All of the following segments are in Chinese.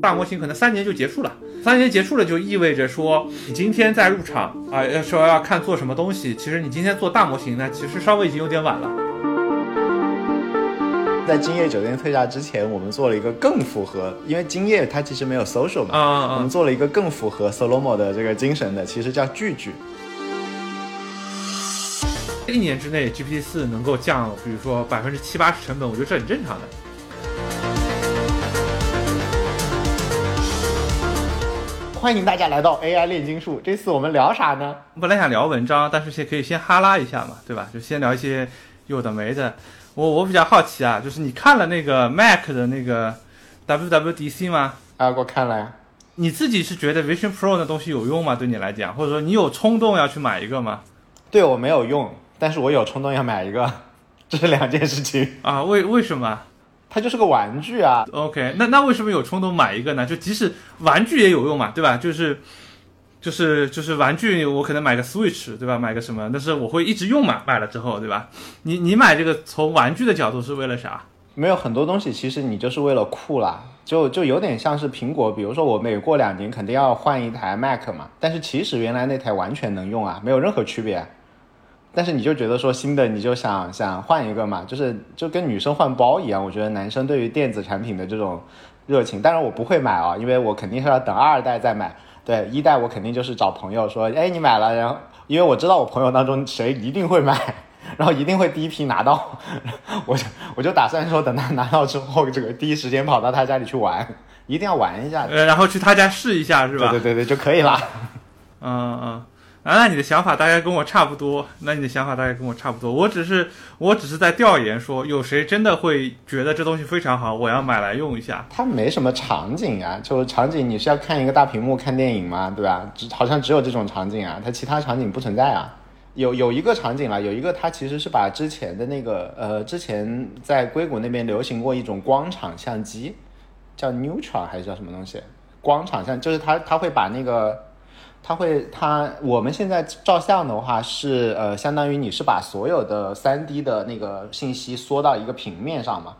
大模型可能三年就结束了，三年结束了就意味着说，你今天在入场啊，要说要看做什么东西，其实你今天做大模型呢，其实稍微已经有点晚了。在今夜酒店特价之前，我们做了一个更符合，因为今夜它其实没有 social 嘛，啊我们做了一个更符合 Solomo 的这个精神的，其实叫聚聚。一年之内 GPT 四能够降，比如说百分之七八十成本，我觉得这很正常的。欢迎大家来到 AI 炼金术，这次我们聊啥呢？本来想聊文章，但是先可以先哈拉一下嘛，对吧？就先聊一些有的没的。我我比较好奇啊，就是你看了那个 Mac 的那个 WWDC 吗？啊，我看了呀。你自己是觉得 Vision Pro 的东西有用吗？对你来讲，或者说你有冲动要去买一个吗？对我没有用，但是我有冲动要买一个，这是两件事情。啊，为为什么它就是个玩具啊。？OK，那那为什么有冲动买一个呢？就即使玩具也有用嘛，对吧？就是就是就是玩具，我可能买个 Switch，对吧？买个什么，但是我会一直用嘛，买了之后，对吧？你你买这个从玩具的角度是为了啥？没有很多东西，其实你就是为了酷啦，就就有点像是苹果，比如说我每过两年肯定要换一台 Mac 嘛，但是其实原来那台完全能用啊，没有任何区别。但是你就觉得说新的你就想想换一个嘛，就是就跟女生换包一样，我觉得男生对于电子产品的这种热情，当然我不会买啊，因为我肯定是要等二代再买。对一代我肯定就是找朋友说，哎你买了，然后因为我知道我朋友当中谁一定会买。然后一定会第一批拿到，我就我就打算说，等他拿到之后，这个第一时间跑到他家里去玩，一定要玩一下，呃，然后去他家试一下是吧？对对对对就可以了。嗯嗯，啊，那你的想法大概跟我差不多，那你的想法大概跟我差不多。我只是我只是在调研说，有谁真的会觉得这东西非常好，我要买来用一下。它没什么场景啊，就场景你是要看一个大屏幕看电影吗？对吧？只好像只有这种场景啊，它其他场景不存在啊。有有一个场景了，有一个它其实是把之前的那个呃，之前在硅谷那边流行过一种光场相机，叫 Neutral 还是叫什么东西？光场相就是它它会把那个，它会它我们现在照相的话是呃，相当于你是把所有的三 D 的那个信息缩到一个平面上嘛，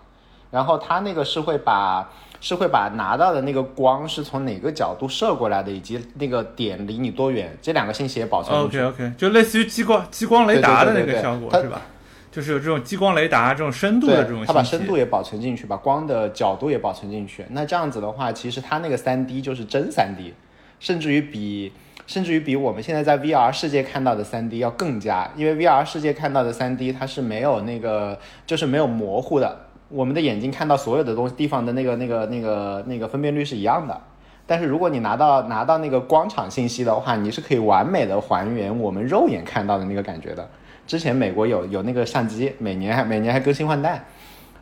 然后它那个是会把是会把拿到的那个光是从哪个角度射过来的，以及那个点离你多远，这两个信息也保存进去。OK OK，就类似于激光激光雷达的那个效果它是吧？就是有这种激光雷达这种深度的这种。它把深度也保存进去，把光的角度也保存进去。那这样子的话，其实它那个三 D 就是真三 D，甚至于比甚至于比我们现在在 VR 世界看到的三 D 要更加，因为 VR 世界看到的三 D 它是没有那个就是没有模糊的，我们的眼睛看到所有的东西地方的那个那个那个那个分辨率是一样的。但是如果你拿到拿到那个光场信息的话，你是可以完美的还原我们肉眼看到的那个感觉的。之前美国有有那个相机，每年还每年还更新换代。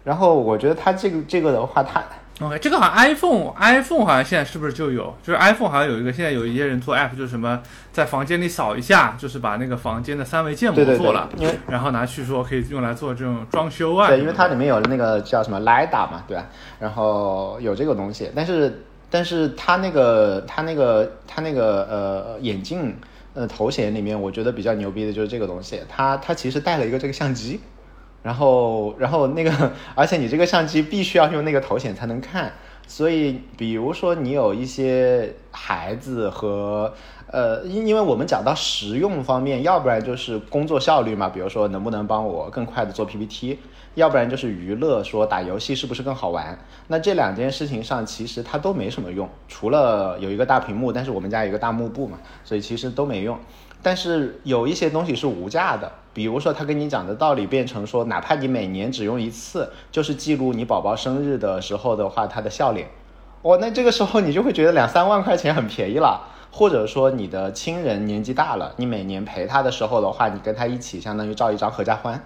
然后我觉得它这个这个的话，它 OK，这个好像 iPhone iPhone 好像现在是不是就有？就是 iPhone 好像有一个，现在有一些人做 App，就是什么在房间里扫一下，就是把那个房间的三维建模对对对做了，然后拿去说可以用来做这种装修啊。对，因为它里面有那个叫什么 LiDAR 嘛，对吧？然后有这个东西，但是但是它那个它那个它那个呃眼镜呃头显里面，我觉得比较牛逼的就是这个东西，它它其实带了一个这个相机，然后然后那个 而且你这个相机必须要用那个头显才能看，所以比如说你有一些孩子和呃，因因为我们讲到实用方面，要不然就是工作效率嘛，比如说能不能帮我更快的做 PPT，要不然就是娱乐，说打游戏是不是更好玩？那这两件事情上，其实它都没什么用，除了有一个大屏幕，但是我们家有一个大幕布嘛，所以其实都没用。但是有一些东西是无价的，比如说他跟你讲的道理变成说，哪怕你每年只用一次，就是记录你宝宝生日的时候的话，他的笑脸。哇，那这个时候你就会觉得两三万块钱很便宜了。或者说你的亲人年纪大了，你每年陪他的时候的话，你跟他一起相当于照一张合家欢。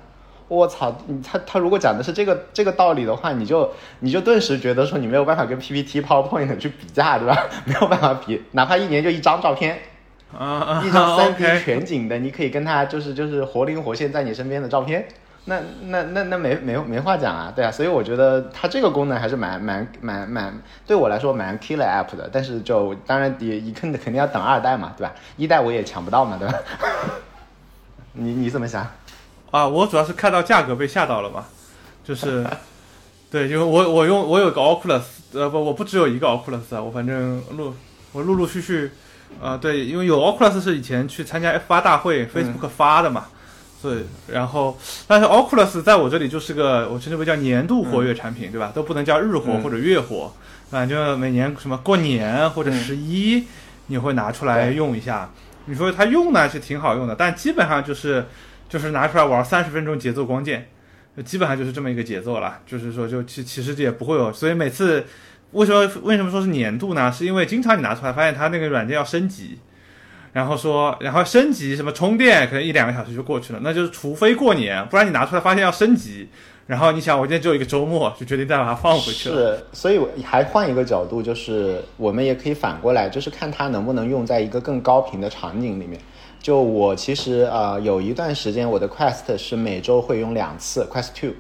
我操，他他如果讲的是这个这个道理的话，你就你就顿时觉得说你没有办法跟 PPT、PowerPoint 去比价，对吧？没有办法比，哪怕一年就一张照片，啊啊一张 三 D 全景的，你可以跟他就是就是活灵活现在你身边的照片，那那那那没没没话讲啊，对啊，所以我觉得它这个功能还是蛮蛮蛮蛮对我来说蛮 killer app 的，但是就当然也一肯肯定要等二代嘛，对吧？一代我也抢不到嘛，对吧？你你怎么想？啊，我主要是看到价格被吓到了嘛，就是 对，因为我我用我有个 Oculus，呃不，我不只有一个 Oculus 啊，我反正陆我陆陆续续，啊对，因为有 Oculus 是以前去参加 F 八大会 Facebook 发的嘛，所以然后但是 Oculus 在我这里就是个我称之为叫年度活跃产品，对吧？都不能叫日活或者月活，反正每年什么过年或者十一你会拿出来用一下。你说它用呢是挺好用的，但基本上就是就是拿出来玩三十分钟节奏光剑。基本上就是这么一个节奏了，就是说，就其其实也不会有，所以每次为什么为什么说是年度呢？是因为经常你拿出来发现它那个软件要升级，然后说然后升级什么充电可能一两个小时就过去了，那就是除非过年，不然你拿出来发现要升级，然后你想我今天只有一个周末，就决定再把它放回去了。是，所以我还换一个角度，就是我们也可以反过来，就是看它能不能用在一个更高频的场景里面。就我其实啊，有一段时间我的 Quest 是每周会用两次 Quest Two，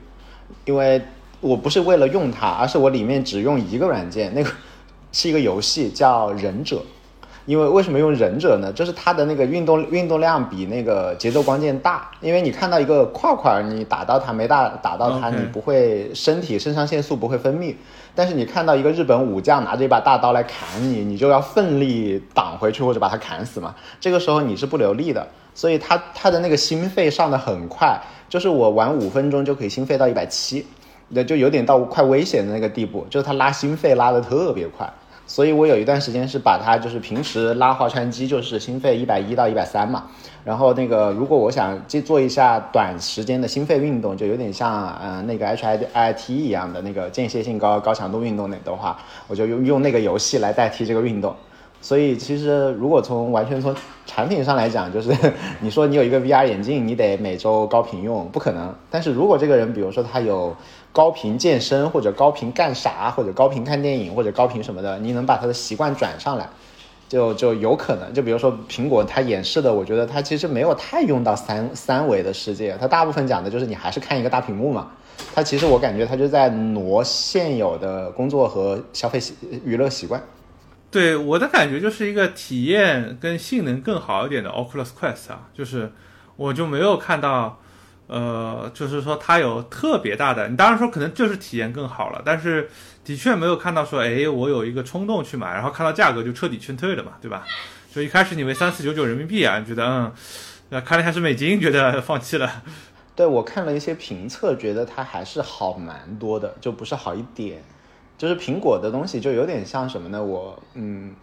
因为我不是为了用它，而是我里面只用一个软件，那个是一个游戏叫忍者。因为为什么用忍者呢？就是它的那个运动运动量比那个节奏光剑大。因为你看到一个块块，你打到它没打打到它，你不会身体肾上腺素不会分泌。但是你看到一个日本武将拿着一把大刀来砍你，你就要奋力挡回去或者把他砍死嘛。这个时候你是不留力的，所以它它的那个心肺上的很快，就是我玩五分钟就可以心肺到一百七，那就有点到快危险的那个地步，就是它拉心肺拉的特别快。所以我有一段时间是把它，就是平时拉划船机，就是心肺一百一到一百三嘛。然后那个，如果我想去做一下短时间的心肺运动，就有点像嗯那个 H I I T 一样的那个间歇性高高强度运动那的话，我就用用那个游戏来代替这个运动。所以其实如果从完全从产品上来讲，就是 你说你有一个 VR 眼镜，你得每周高频用，不可能。但是如果这个人，比如说他有高频健身，或者高频干啥，或者高频看电影，或者高频什么的，你能把他的习惯转上来，就就有可能。就比如说苹果，它演示的，我觉得它其实没有太用到三三维的世界，它大部分讲的就是你还是看一个大屏幕嘛。它其实我感觉它就在挪现有的工作和消费习娱乐习惯。对我的感觉就是一个体验跟性能更好一点的 Oculus Quest 啊，就是我就没有看到，呃，就是说它有特别大的，你当然说可能就是体验更好了，但是的确没有看到说，哎，我有一个冲动去买，然后看到价格就彻底劝退了嘛，对吧？就一开始以为三四九九人民币啊，你觉得嗯，那看了一下是美金，觉得放弃了。对我看了一些评测，觉得它还是好蛮多的，就不是好一点。就是苹果的东西就有点像什么呢？我嗯，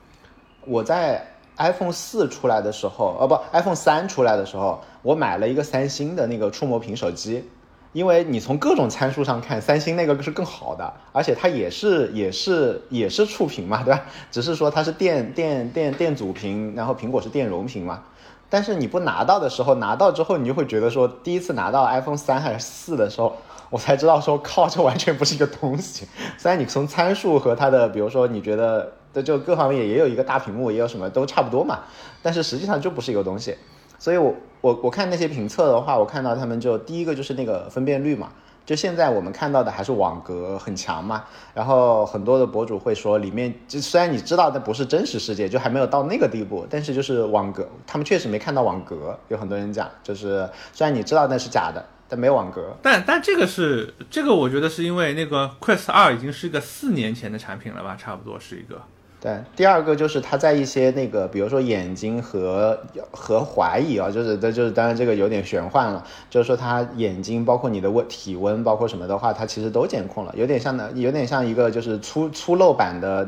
我在 iPhone 四出来的时候，哦不，iPhone 三出来的时候，我买了一个三星的那个触摸屏手机，因为你从各种参数上看，三星那个是更好的，而且它也是也是也是触屏嘛，对吧？只是说它是电电电电阻屏，然后苹果是电容屏嘛。但是你不拿到的时候，拿到之后你就会觉得说，第一次拿到 iPhone 三还是四的时候。我才知道说靠，这完全不是一个东西。虽然你从参数和它的，比如说你觉得的就各方面也有一个大屏幕，也有什么都差不多嘛，但是实际上就不是一个东西。所以我我我看那些评测的话，我看到他们就第一个就是那个分辨率嘛，就现在我们看到的还是网格很强嘛。然后很多的博主会说里面就虽然你知道那不是真实世界，就还没有到那个地步，但是就是网格，他们确实没看到网格。有很多人讲，就是虽然你知道那是假的。但没有网格，但但这个是这个，我觉得是因为那个 Quest 二已经是一个四年前的产品了吧，差不多是一个。对，第二个就是它在一些那个，比如说眼睛和和怀疑啊，就是这就是当然这个有点玄幻了，就是说它眼睛包括你的温体温，包括什么的话，它其实都监控了，有点像的，有点像一个就是粗粗陋版的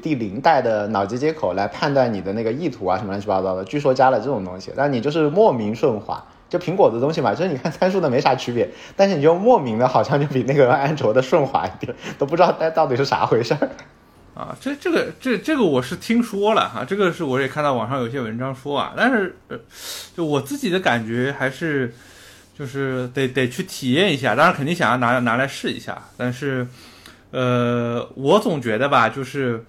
第零代的脑机接口来判断你的那个意图啊什么乱七八糟的，据说加了这种东西，但你就是莫名顺滑。就苹果的东西嘛，就是你看参数的没啥区别，但是你就莫名的好像就比那个安卓的顺滑一点，都不知道它到底是啥回事儿。啊，这这个这这个我是听说了哈，这个是我也看到网上有些文章说啊，但是呃就我自己的感觉还是就是得得去体验一下，当然肯定想要拿拿来试一下，但是呃，我总觉得吧，就是。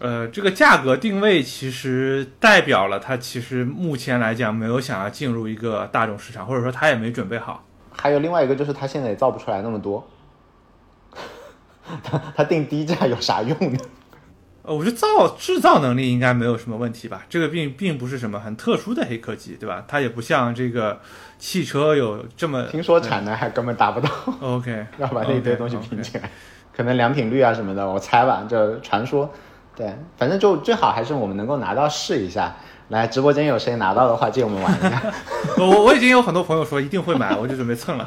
呃，这个价格定位其实代表了它其实目前来讲没有想要进入一个大众市场，或者说它也没准备好。还有另外一个就是它现在也造不出来那么多，它它定低价有啥用呢？呃，我觉得造制造能力应该没有什么问题吧，这个并并不是什么很特殊的黑科技，对吧？它也不像这个汽车有这么听说产能还根本达不到，OK，要把那一堆东西拼起来，可能良品率啊什么的，我猜吧，这传说。对，反正就最好还是我们能够拿到试一下。来，直播间有谁拿到的话，借我们玩一下。我我已经有很多朋友说一定会买，我就准备蹭了。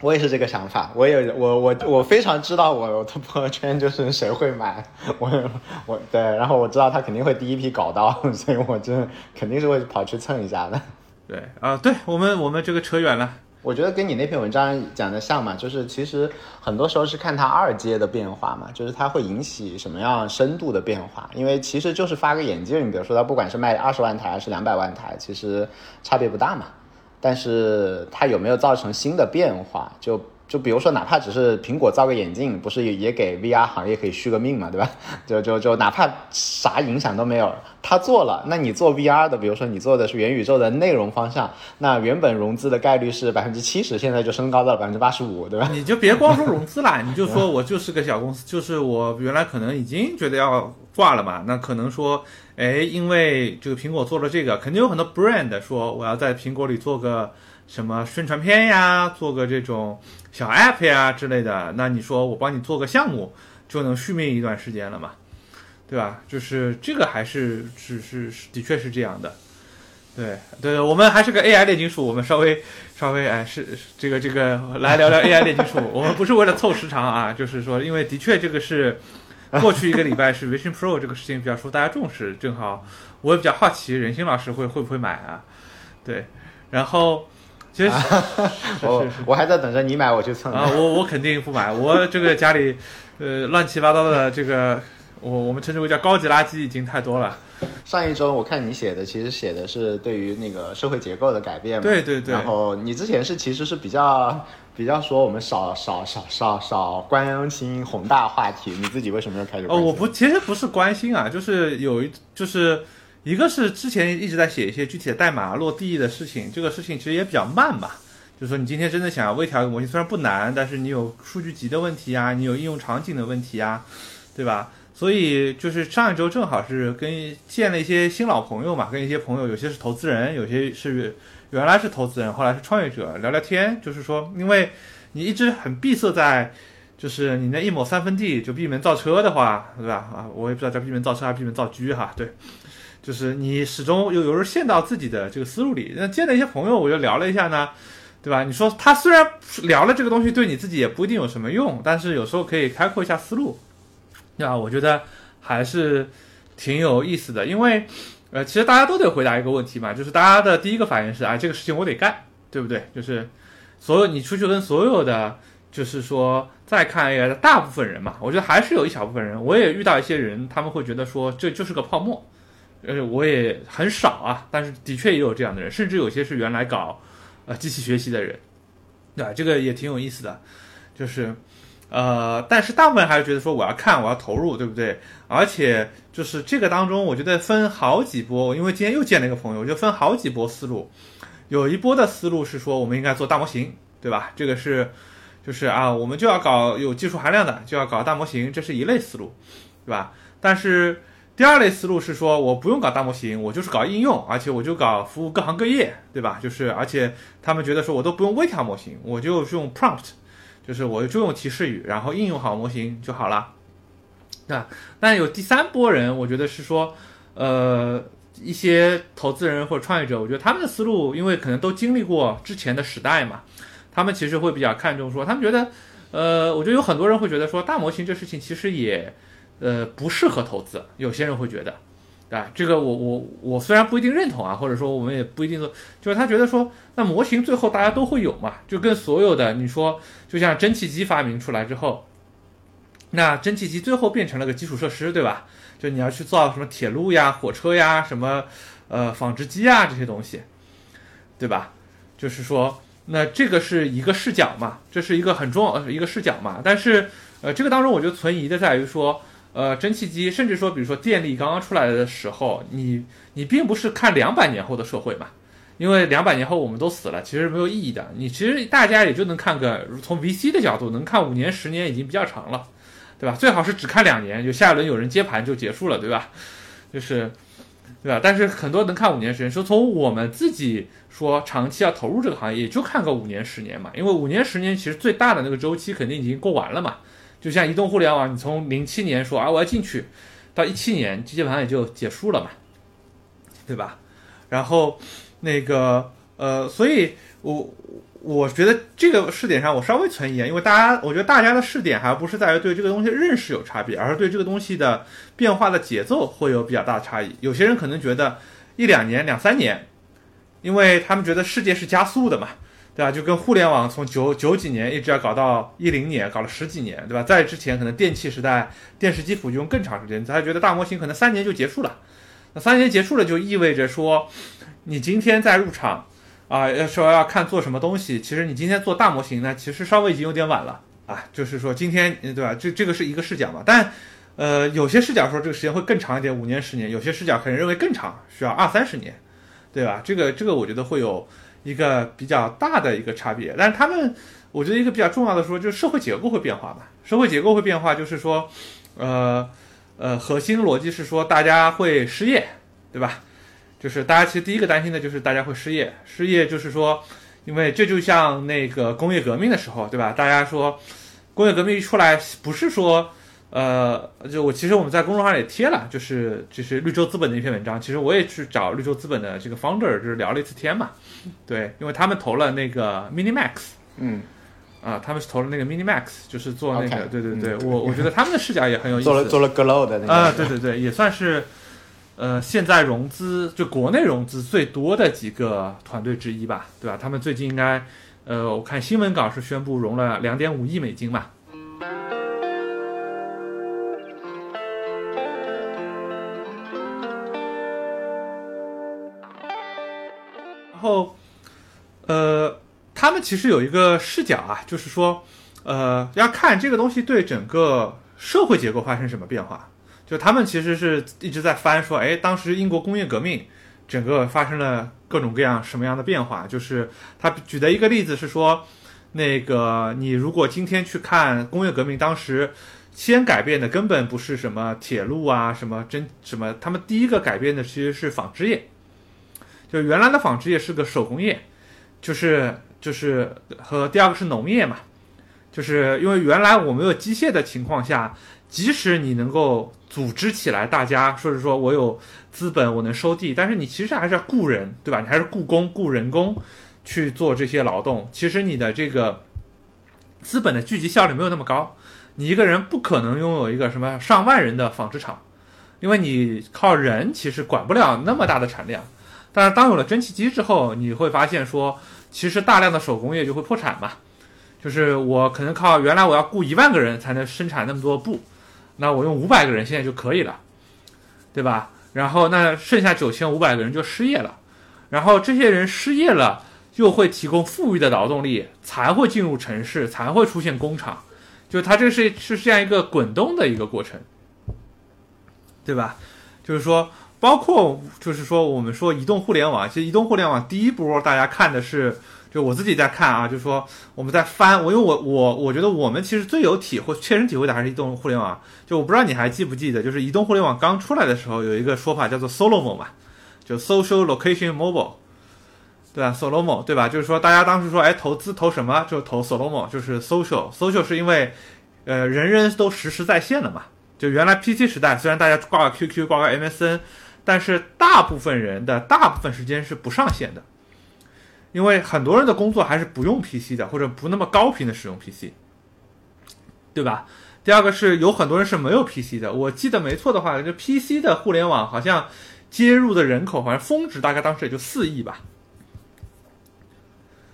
我也是这个想法，我也我我我非常知道我的朋友圈就是谁会买，我 我对，然后我知道他肯定会第一批搞到，所以我真的肯定是会跑去蹭一下的。对啊，对我们我们这个扯远了。我觉得跟你那篇文章讲的像嘛，就是其实很多时候是看它二阶的变化嘛，就是它会引起什么样深度的变化。因为其实就是发个眼镜，你比如说它不管是卖二十万台还是两百万台，其实差别不大嘛。但是它有没有造成新的变化？就就比如说，哪怕只是苹果造个眼镜，不是也给 VR 行业可以续个命嘛，对吧？就就就哪怕啥影响都没有，他做了，那你做 VR 的，比如说你做的是元宇宙的内容方向，那原本融资的概率是百分之七十，现在就升高到了百分之八十五，对吧？你就别光说 融资啦，你就说我就是个小公司，就是我原来可能已经觉得要挂了嘛，那可能说，哎，因为这个苹果做了这个，肯定有很多 brand 说我要在苹果里做个什么宣传片呀，做个这种小 app 呀之类的，那你说我帮你做个项目，就能续命一段时间了嘛，对吧？就是这个还是只是的确是这样的。对对，我们还是个 AI 炼金术，我们稍微稍微哎是这个这个来聊聊 AI 炼金术。我们不是为了凑时长啊，就是说，因为的确这个是过去一个礼拜是 Vision Pro 这个事情比较受大家重视，正好我也比较好奇任星老师会会不会买啊？对，然后其实 是我我还在等着你买，我去蹭。啊，我我肯定不买，我这个家里呃乱七八糟的这个我我们称之为叫高级垃圾已经太多了。上一周我看你写的，其实写的是对于那个社会结构的改变嘛。对对对然后你之前是其实是比较比较说我们少少少少少关心宏大话题，你自己为什么要开始哦，我不，其实不是关心啊，就是有一，就是一个是之前一直在写一些具体的代码落地的事情，这个事情其实也比较慢嘛。就是说，你今天真的想要微调一个模型，虽然不难，但是你有数据集的问题啊，你有应用场景的问题啊，对吧？所以就是上一周正好是跟见了一些新老朋友嘛，跟一些朋友，有些是投资人，有些是原来是投资人，后来是创业者，聊聊天。就是说，因为你一直很闭塞在，就是你那一亩三分地就闭门造车的话，对吧？啊，我也不知道叫闭门造车还是闭门造车哈，对，就是你始终有有时候陷到自己的这个思路里。那见了一些朋友，我就聊了一下呢。对吧？你说他虽然聊了这个东西，对你自己也不一定有什么用，但是有时候可以开阔一下思路，对吧？我觉得还是挺有意思的，因为呃，其实大家都得回答一个问题嘛，就是大家的第一个反应是啊，这个事情我得干，对不对？就是所有你出去跟所有的，就是说再看 AI 的大部分人嘛，我觉得还是有一小部分人，我也遇到一些人，他们会觉得说这就是个泡沫，呃，我也很少啊，但是的确也有这样的人，甚至有些是原来搞。呃，机器学习的人，对吧？这个也挺有意思的，就是，呃，但是大部分还是觉得说我要看，我要投入，对不对？而且就是这个当中，我觉得分好几波，因为今天又见了一个朋友，就分好几波思路。有一波的思路是说，我们应该做大模型，对吧？这个是，就是啊，我们就要搞有技术含量的，就要搞大模型，这是一类思路，对吧？但是第二类思路是说，我不用搞大模型，我就是搞应用，而且我就搞服务各行各业，对吧？就是而且他们觉得说我都不用微调模型，我就用 prompt，就是我就用提示语，然后应用好模型就好了。那但有第三波人，我觉得是说，呃，一些投资人或者创业者，我觉得他们的思路，因为可能都经历过之前的时代嘛，他们其实会比较看重说，他们觉得，呃，我觉得有很多人会觉得说，大模型这事情其实也。呃，不适合投资，有些人会觉得，啊，这个我我我虽然不一定认同啊，或者说我们也不一定说，就是他觉得说，那模型最后大家都会有嘛，就跟所有的你说，就像蒸汽机发明出来之后，那蒸汽机最后变成了个基础设施，对吧？就你要去造什么铁路呀、火车呀、什么呃纺织机啊这些东西，对吧？就是说，那这个是一个视角嘛，这是一个很重要的一个视角嘛，但是呃，这个当中我觉得存疑的在于说。呃，蒸汽机，甚至说，比如说电力刚刚出来的时候，你你并不是看两百年后的社会嘛，因为两百年后我们都死了，其实没有意义的。你其实大家也就能看个，从 VC 的角度能看五年、十年已经比较长了。对吧？最好是只看两年，就下一轮有人接盘就结束了，对吧？就是，对吧？但是很多能看五年时间，说从我们自己说长期要投入这个行业，也就看个五年十年嘛，因为五年十年其实最大的那个周期肯定已经过完了嘛。就像移动互联网，你从零七年说啊我要进去，到一七年基本上也就结束了嘛，对吧？然后那个呃，所以我我觉得这个试点上我稍微存疑啊，因为大家我觉得大家的试点还不是在于对这个东西认识有差别，而是对这个东西的变化的节奏会有比较大的差异。有些人可能觉得一两年、两三年，因为他们觉得世界是加速的嘛。对吧？就跟互联网从九九几年一直要搞到一零年，搞了十几年，对吧？在之前可能电气时代，电视机普及用更长时间，他觉得大模型可能三年就结束了。那三年结束了，就意味着说，你今天在入场啊，要说要看做什么东西，其实你今天做大模型呢，其实稍微已经有点晚了啊。就是说今天，对吧？这这个是一个视角嘛。但呃，有些视角说这个时间会更长一点，五年、十年；有些视角可能认为更长，需要二三十年，对吧？这个这个，我觉得会有。一个比较大的一个差别，但是他们，我觉得一个比较重要的说，就是社会结构会变化嘛。社会结构会变化，就是说，呃，呃，核心逻辑是说大家会失业，对吧？就是大家其实第一个担心的就是大家会失业，失业就是说，因为这就像那个工业革命的时候，对吧？大家说工业革命一出来，不是说。呃，就我其实我们在公众号里贴了，就是就是绿洲资本的一篇文章。其实我也去找绿洲资本的这个 founder，就是聊了一次天嘛。对，因为他们投了那个 Minimax，嗯，啊，他们是投了那个 Minimax，就是做那个，对对对，我我觉得他们的视角也很有意思。做了做了 Glow 的那个。啊，对对对，也算是呃现在融资就国内融资最多的几个团队之一吧，对吧？他们最近应该呃，我看新闻稿是宣布融了两点五亿美金嘛。后，呃，他们其实有一个视角啊，就是说，呃，要看这个东西对整个社会结构发生什么变化。就他们其实是一直在翻说，哎，当时英国工业革命整个发生了各种各样什么样的变化。就是他举的一个例子是说，那个你如果今天去看工业革命，当时先改变的根本不是什么铁路啊，什么真什么，他们第一个改变的其实是纺织业。就原来的纺织业是个手工业，就是就是和第二个是农业嘛，就是因为原来我没有机械的情况下，即使你能够组织起来，大家说是说我有资本，我能收地，但是你其实还是要雇人，对吧？你还是雇工雇人工去做这些劳动，其实你的这个资本的聚集效率没有那么高，你一个人不可能拥有一个什么上万人的纺织厂，因为你靠人其实管不了那么大的产量。但是当有了蒸汽机之后，你会发现说，其实大量的手工业就会破产嘛。就是我可能靠原来我要雇一万个人才能生产那么多布，那我用五百个人现在就可以了，对吧？然后那剩下九千五百个人就失业了，然后这些人失业了，又会提供富裕的劳动力，才会进入城市，才会出现工厂，就它这是是这样一个滚动的一个过程，对吧？就是说。包括就是说，我们说移动互联网，其实移动互联网第一波大家看的是，就我自己在看啊，就是说我们在翻，我因为我我我觉得我们其实最有体会、切身体会的还是移动互联网。就我不知道你还记不记得，就是移动互联网刚出来的时候，有一个说法叫做 SOLOMO 嘛，就 Social Location Mobile，对吧？SOLOMO 对吧？就是说大家当时说，哎，投资投什么？就投 SOLOMO，就是 Social，Social 是因为，呃，人人都实时在线了嘛。就原来 PC 时代，虽然大家挂个 QQ，挂个 MSN。但是大部分人的大部分时间是不上线的，因为很多人的工作还是不用 PC 的，或者不那么高频的使用 PC，对吧？第二个是有很多人是没有 PC 的。我记得没错的话，就 PC 的互联网好像接入的人口好像峰值大概当时也就四亿吧，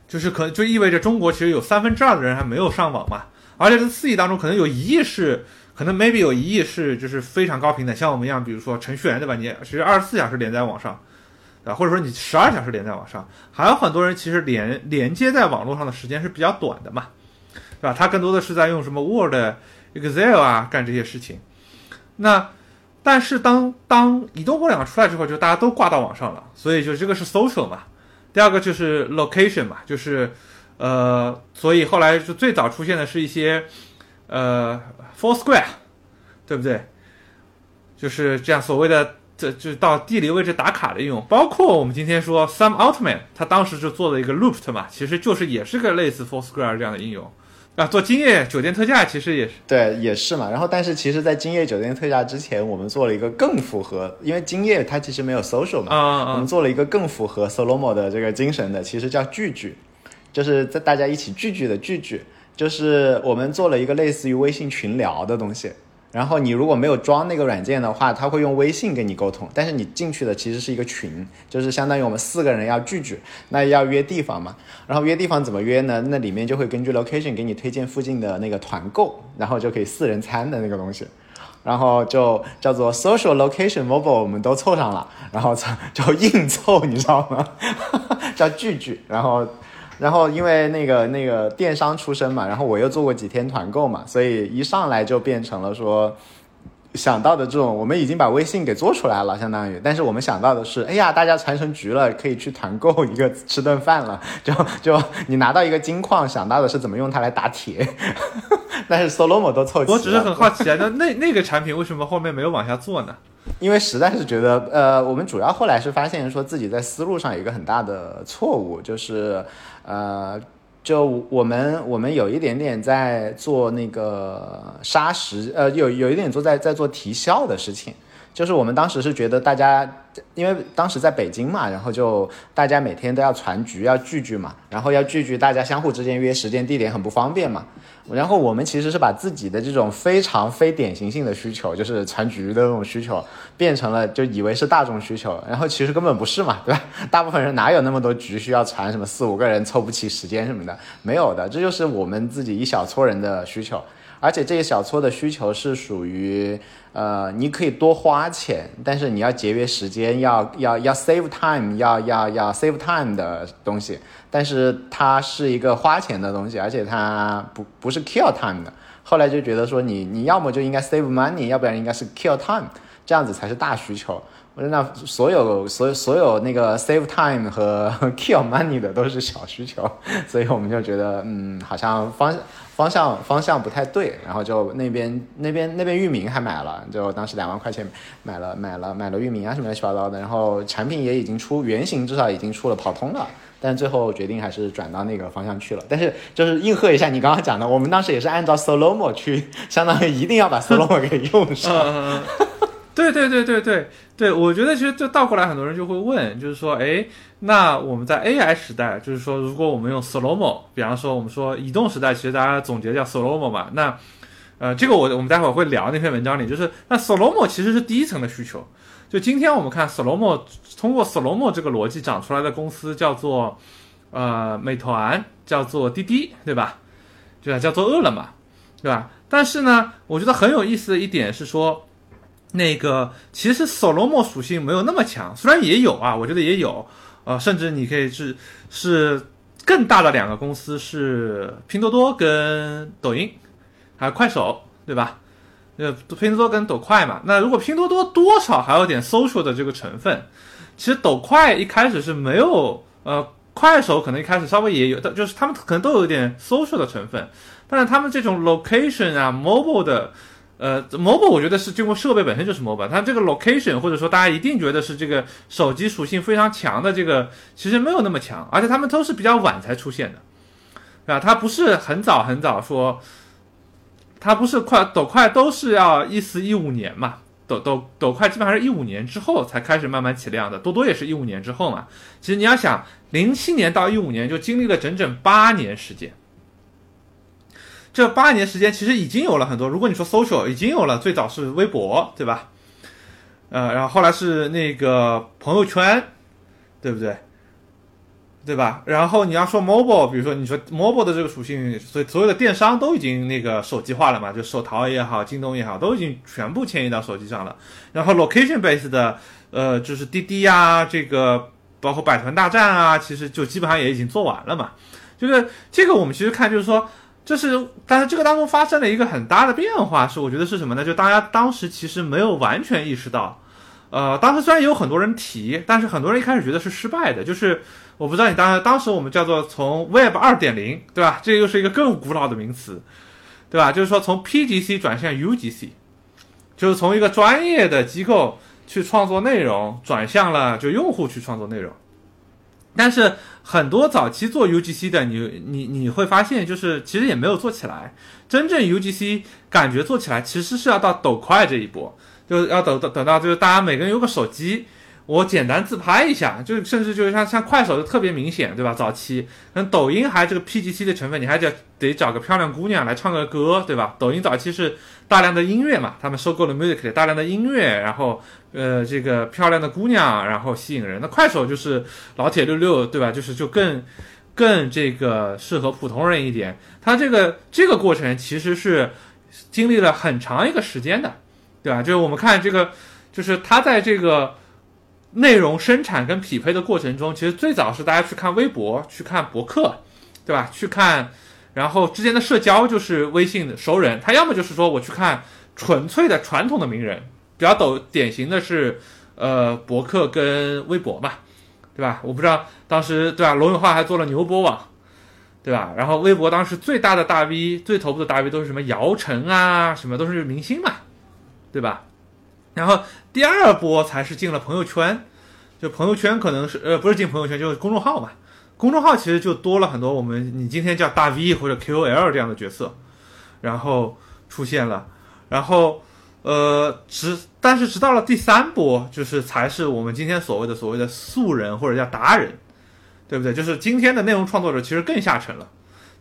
就是可就意味着中国其实有三分之二的人还没有上网嘛，而且这四亿当中可能有一亿是。可能 maybe 有一亿是就是非常高频的，像我们一样，比如说程序员对吧？你其实二十四小时连在网上，啊，或者说你十二小时连在网上，还有很多人其实连连接在网络上的时间是比较短的嘛，对吧？他更多的是在用什么 Word、Excel 啊干这些事情。那但是当当移动互联网出来之后，就大家都挂到网上了，所以就这个是 social 嘛。第二个就是 location 嘛，就是呃，所以后来就最早出现的是一些。呃 Foursquare，对不对？就是这样所谓的这就是到地理位置打卡的应用，包括我们今天说 Some Altman，他当时就做了一个 Looped 嘛，其实就是也是个类似 Foursquare 这样的应用啊。做今夜酒店特价其实也是对，也是嘛。然后，但是其实，在今夜酒店特价之前，我们做了一个更符合，因为今夜它其实没有 social 嘛，我们做了一个更符合 Solomo 的这个精神的，其实叫聚聚，就是在大家一起聚聚的聚聚，就是我们做了一个类似于微信群聊的东西。然后你如果没有装那个软件的话，它会用微信跟你沟通，但是你进去的其实是一个群，就是相当于我们四个人要聚聚，那要约地方嘛。然后约地方怎么约呢？那里面就会根据 location 给你推荐附近的那个团购，然后就可以四人餐的那个东西。然后就叫做 social location mobile，我们都凑上了，然后就硬凑，你知道吗？叫聚聚，然后。然后因为那个那个电商出身嘛，然后我又做过几天团购嘛，所以一上来就变成了说想到的这种，我们已经把微信给做出来了，相当于，但是我们想到的是，哎呀，大家传成局了，可以去团购一个吃顿饭了，就就你拿到一个金矿，想到的是怎么用它来打铁，但是 Solomo 都凑齐了。我只是很好奇啊，那 那那个产品为什么后面没有往下做呢？因为实在是觉得，呃，我们主要后来是发现说自己在思路上有一个很大的错误，就是，呃，就我们我们有一点点在做那个沙石，呃，有有一点做在在做提效的事情。就是我们当时是觉得大家，因为当时在北京嘛，然后就大家每天都要传局，要聚聚嘛，然后要聚聚，大家相互之间约时间地点很不方便嘛。然后我们其实是把自己的这种非常非典型性的需求，就是传局的那种需求，变成了就以为是大众需求，然后其实根本不是嘛，对吧？大部分人哪有那么多局需要传什么四五个人凑不齐时间什么的，没有的，这就是我们自己一小撮人的需求。而且这一小撮的需求是属于，呃，你可以多花钱，但是你要节约时间，要要要 save time，要要要 save time 的东西。但是它是一个花钱的东西，而且它不不是 kill time 的。后来就觉得说你你要么就应该 save money，要不然应该是 kill time，这样子才是大需求。我说那所有所有所有那个 save time 和 kill money 的都是小需求，所以我们就觉得嗯，好像方向方向方向不太对，然后就那边那边那边域名还买了，就当时两万块钱买了买了买了域名啊什么乱七八糟的，然后产品也已经出原型，至少已经出了跑通了。但最后决定还是转到那个方向去了。但是就是应和一下你刚刚讲的，我们当时也是按照 Solomo 去，相当于一定要把 Solomo 给用上。对对对对对对，我觉得其实就倒过来，很多人就会问，就是说，哎，那我们在 AI 时代，就是说，如果我们用 SloMo，比方说我们说移动时代，其实大家总结叫 SloMo 嘛，那呃，这个我我们待会儿会聊那篇文章里，就是那 SloMo 其实是第一层的需求。就今天我们看 SloMo 通过 SloMo 这个逻辑长出来的公司叫做呃美团，叫做滴滴，对吧？对吧？叫做饿了么，对吧？但是呢，我觉得很有意思的一点是说，那个其实 Solomo 属性没有那么强，虽然也有啊，我觉得也有，呃，甚至你可以是是更大的两个公司是拼多多跟抖音，还有快手，对吧？呃，拼多多跟抖快嘛，那如果拼多多多少还有点 social 的这个成分，其实抖快一开始是没有，呃，快手可能一开始稍微也有，但就是他们可能都有一点 social 的成分，但是他们这种 location 啊，mobile 的，呃，mobile 我觉得是经过设备本身就是 mobile，它这个 location 或者说大家一定觉得是这个手机属性非常强的这个，其实没有那么强，而且他们都是比较晚才出现的，对吧？它不是很早很早说。它不是快抖快都是要一四一五年嘛，抖抖抖快基本上是一五年之后才开始慢慢起量的，多多也是一五年之后嘛。其实你要想，零七年到一五年就经历了整整八年时间，这八年时间其实已经有了很多。如果你说 social 已经有了，最早是微博，对吧？呃，然后后来是那个朋友圈，对不对？对吧？然后你要说 mobile，比如说你说 mobile 的这个属性，所以所有的电商都已经那个手机化了嘛，就手淘也好，京东也好，都已经全部迁移到手机上了。然后 location based 的，呃，就是滴滴啊，这个包括百团大战啊，其实就基本上也已经做完了嘛。就是这个我们其实看就是说，这是但是这个当中发生了一个很大的变化，是我觉得是什么呢？就大家当时其实没有完全意识到，呃，当时虽然有很多人提，但是很多人一开始觉得是失败的，就是。我不知道你当当时我们叫做从 Web 二点零，对吧？这又是一个更古老的名词，对吧？就是说从 PGC 转向 UGC，就是从一个专业的机构去创作内容，转向了就用户去创作内容。但是很多早期做 UGC 的，你你你会发现，就是其实也没有做起来。真正 UGC 感觉做起来，其实是要到抖快这一波，就是要等等等到就是大家每个人有个手机。我简单自拍一下，就甚至就是像像快手就特别明显，对吧？早期，那抖音还这个 PGC 的成分，你还得得找个漂亮姑娘来唱个歌，对吧？抖音早期是大量的音乐嘛，他们收购了 Music 大量的音乐，然后呃这个漂亮的姑娘，然后吸引人。那快手就是老铁六六，对吧？就是就更更这个适合普通人一点。它这个这个过程其实是经历了很长一个时间的，对吧？就是我们看这个，就是它在这个。内容生产跟匹配的过程中，其实最早是大家去看微博、去看博客，对吧？去看，然后之间的社交就是微信的熟人，他要么就是说我去看纯粹的传统的名人，比较抖典型的是，呃，博客跟微博嘛，对吧？我不知道当时对吧？罗永浩还做了牛博网，对吧？然后微博当时最大的大 V、最头部的大 V 都是什么姚晨啊，什么都是明星嘛，对吧？然后第二波才是进了朋友圈，就朋友圈可能是呃不是进朋友圈就是公众号嘛，公众号其实就多了很多我们你今天叫大 V 或者 KOL 这样的角色，然后出现了，然后呃直但是直到了第三波就是才是我们今天所谓的所谓的素人或者叫达人，对不对？就是今天的内容创作者其实更下沉了。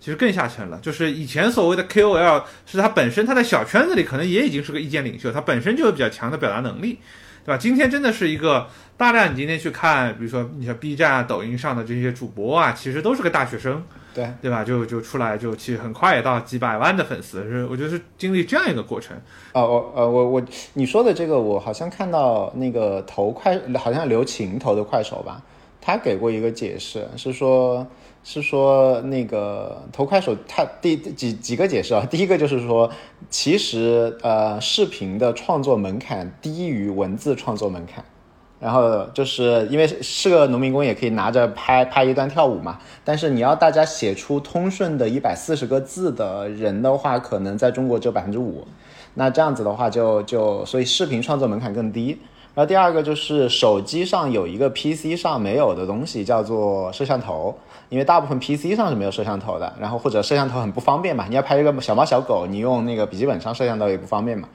其实更下沉了，就是以前所谓的 KOL 是他本身他在小圈子里可能也已经是个意见领袖，他本身就有比较强的表达能力，对吧？今天真的是一个大量，你今天去看，比如说你像 B 站啊、抖音上的这些主播啊，其实都是个大学生，对对吧？就就出来就其实很快也到几百万的粉丝，是我觉得是经历这样一个过程。哦，我呃我我你说的这个，我好像看到那个投快，好像刘琴投的快手吧，他给过一个解释，是说。是说那个投快手，它第几几个解释啊？第一个就是说，其实呃，视频的创作门槛低于文字创作门槛，然后就是因为是个农民工，也可以拿着拍拍一段跳舞嘛。但是你要大家写出通顺的一百四十个字的人的话，可能在中国只有百分之五。那这样子的话，就就所以视频创作门槛更低。然后第二个就是手机上有一个 PC 上没有的东西，叫做摄像头。因为大部分 PC 上是没有摄像头的，然后或者摄像头很不方便嘛，你要拍一个小猫小狗，你用那个笔记本上摄像头也不方便嘛。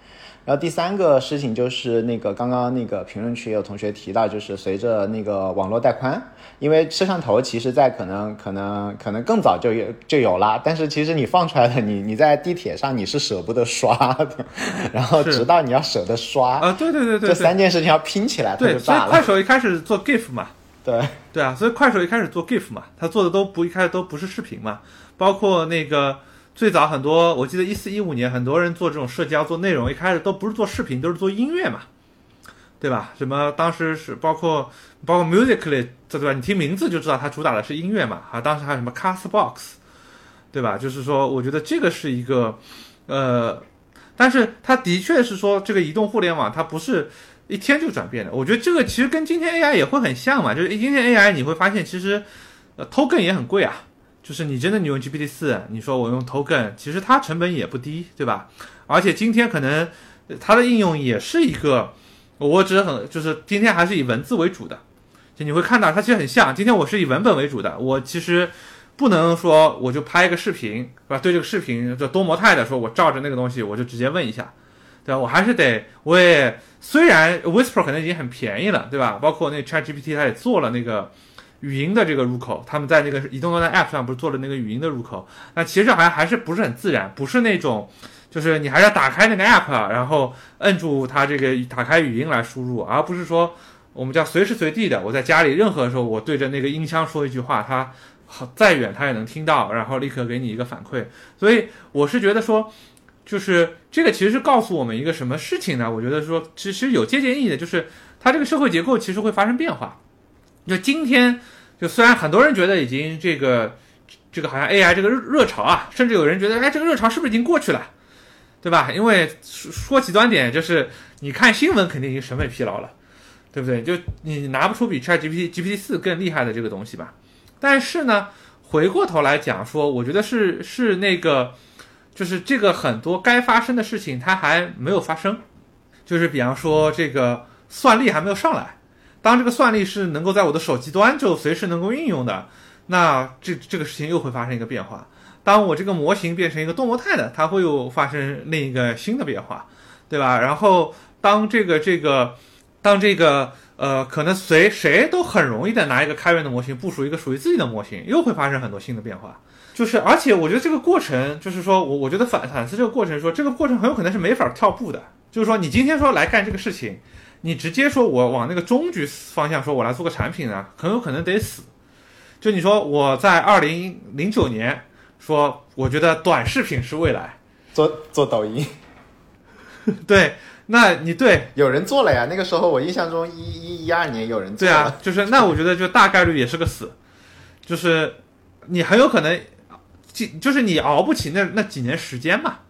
然后第三个事情就是那个刚刚那个评论区也有同学提到，就是随着那个网络带宽，因为摄像头其实在可能可能可能更早就有就有了，但是其实你放出来的你你在地铁上你是舍不得刷的，然后直到你要舍得刷啊，对对对对，这三件事情要拼起来它就大了。快手一开始做 GIF 嘛。对对啊，所以快手一开始做 GIF 嘛，他做的都不一开始都不是视频嘛，包括那个最早很多，我记得一四一五年很多人做这种社交做内容，一开始都不是做视频，都是做音乐嘛，对吧？什么当时是包括包括 Musically 对吧？你听名字就知道它主打的是音乐嘛，啊，当时还有什么 Castbox，对吧？就是说，我觉得这个是一个呃，但是它的确是说这个移动互联网它不是。一天就转变的，我觉得这个其实跟今天 AI 也会很像嘛，就是今天 AI 你会发现其实，呃，token 也很贵啊，就是你真的你用 GPT 四，你说我用 token，其实它成本也不低，对吧？而且今天可能它的应用也是一个，我只是很就是今天还是以文字为主的，就你会看到它其实很像，今天我是以文本为主的，我其实不能说我就拍一个视频，是吧？对这个视频就多模态的说，我照着那个东西我就直接问一下。对吧？我还是得，我也虽然 Whisper 可能已经很便宜了，对吧？包括那 ChatGPT 它也做了那个语音的这个入口，他们在那个移动端的 App 上不是做了那个语音的入口？那其实好像还是不是很自然，不是那种，就是你还是要打开那个 App，然后摁住它这个打开语音来输入，而不是说我们叫随时随地的，我在家里任何时候我对着那个音箱说一句话，它好再远他也能听到，然后立刻给你一个反馈。所以我是觉得说。就是这个其实是告诉我们一个什么事情呢？我觉得说其实有借鉴意义的，就是它这个社会结构其实会发生变化。就今天，就虽然很多人觉得已经这个这个好像 AI 这个热热潮啊，甚至有人觉得哎这个热潮是不是已经过去了，对吧？因为说极端点，就是你看新闻肯定已经审美疲劳了，对不对？就你拿不出比 ChatGPT GPT 四更厉害的这个东西吧。但是呢，回过头来讲说，我觉得是是那个。就是这个很多该发生的事情它还没有发生，就是比方说这个算力还没有上来，当这个算力是能够在我的手机端就随时能够运用的，那这这个事情又会发生一个变化。当我这个模型变成一个多模态的，它会又发生另一个新的变化，对吧？然后当这个这个当这个呃，可能谁谁都很容易的拿一个开源的模型部署一个属于自己的模型，又会发生很多新的变化。就是，而且我觉得这个过程，就是说我我觉得反反思这个过程，说这个过程很有可能是没法跳步的。就是说，你今天说来干这个事情，你直接说我往那个终局方向说，我来做个产品呢，很有可能得死。就你说我在二零零九年说，我觉得短视频是未来，做做抖音，对，那你对有人做了呀？那个时候我印象中一一一二年有人做，对啊，就是那我觉得就大概率也是个死，就是你很有可能。就是你熬不起那那几年时间嘛，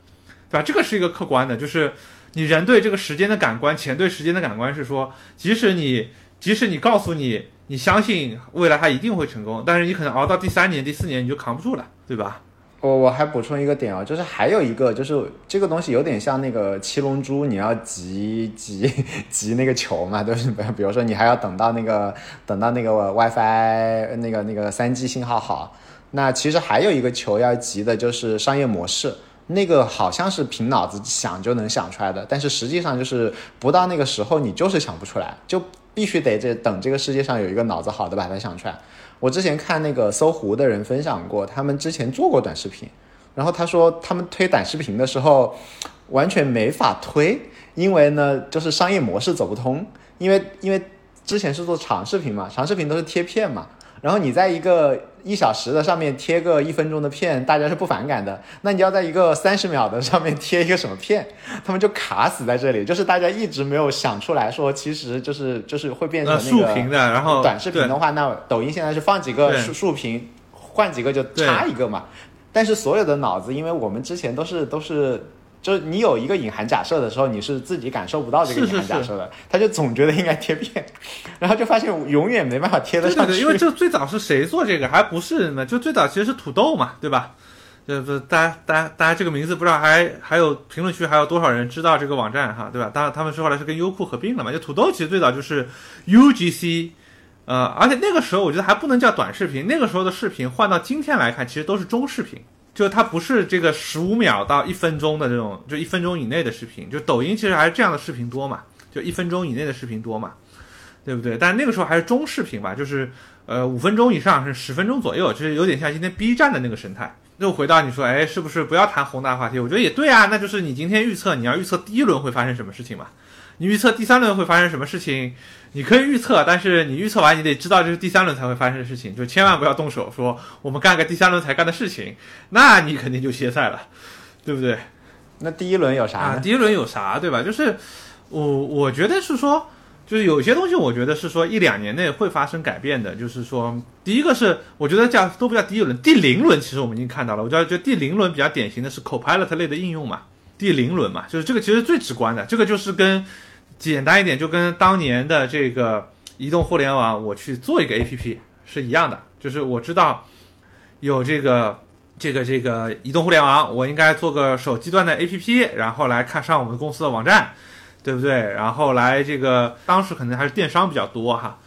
对吧？这个是一个客观的，就是你人对这个时间的感官，钱对时间的感官是说，即使你即使你告诉你你相信未来它一定会成功，但是你可能熬到第三年、第四年你就扛不住了，对吧？我我还补充一个点啊，就是还有一个就是这个东西有点像那个七龙珠，你要集集集那个球嘛，对不对？比如说你还要等到那个等到那个 WiFi 那个那个三 G 信号好。那其实还有一个球要急的，就是商业模式，那个好像是凭脑子想就能想出来的，但是实际上就是不到那个时候，你就是想不出来，就必须得这等这个世界上有一个脑子好的把它想出来。我之前看那个搜狐的人分享过，他们之前做过短视频，然后他说他们推短视频的时候完全没法推，因为呢就是商业模式走不通，因为因为之前是做长视频嘛，长视频都是贴片嘛。然后你在一个一小时的上面贴个一分钟的片，大家是不反感的。那你要在一个三十秒的上面贴一个什么片，他们就卡死在这里。就是大家一直没有想出来说，其实就是就是会变成那个竖屏的。然后短视频的话，那抖音现在是放几个竖竖屏，换几个就插一个嘛。但是所有的脑子，因为我们之前都是都是。就是你有一个隐含假设的时候，你是自己感受不到这个隐含假设的，他就总觉得应该贴片，然后就发现永远没办法贴得上去。因为这最早是谁做这个？还不是呢？就最早其实是土豆嘛，对吧？就不大家大家大家这个名字不知道还还有评论区还有多少人知道这个网站哈，对吧？当然他们说后来是跟优酷合并了嘛。就土豆其实最早就是 UGC，呃，而且那个时候我觉得还不能叫短视频，那个时候的视频换到今天来看，其实都是中视频。就它不是这个十五秒到一分钟的这种，就一分钟以内的视频，就抖音其实还是这样的视频多嘛，就一分钟以内的视频多嘛，对不对？但那个时候还是中视频吧，就是呃五分钟以上是十分钟左右，就是有点像今天 B 站的那个神态。又回到你说，哎，是不是不要谈宏大话题？我觉得也对啊，那就是你今天预测你要预测第一轮会发生什么事情嘛？你预测第三轮会发生什么事情？你可以预测，但是你预测完，你得知道这是第三轮才会发生的事情，就千万不要动手说我们干个第三轮才干的事情，那你肯定就歇赛了，对不对？那第一轮有啥呢？第一轮有啥，对吧？就是我我觉得是说，就是有些东西，我觉得是说一两年内会发生改变的。就是说，第一个是我觉得叫都不叫第一轮，第零轮其实我们已经看到了。我觉得就第零轮比较典型的是 Copilot 类的应用嘛，第零轮嘛，就是这个其实最直观的，这个就是跟。简单一点，就跟当年的这个移动互联网，我去做一个 APP 是一样的。就是我知道有这个这个这个移动互联网，我应该做个手机端的 APP，然后来看上我们公司的网站，对不对？然后来这个当时可能还是电商比较多哈，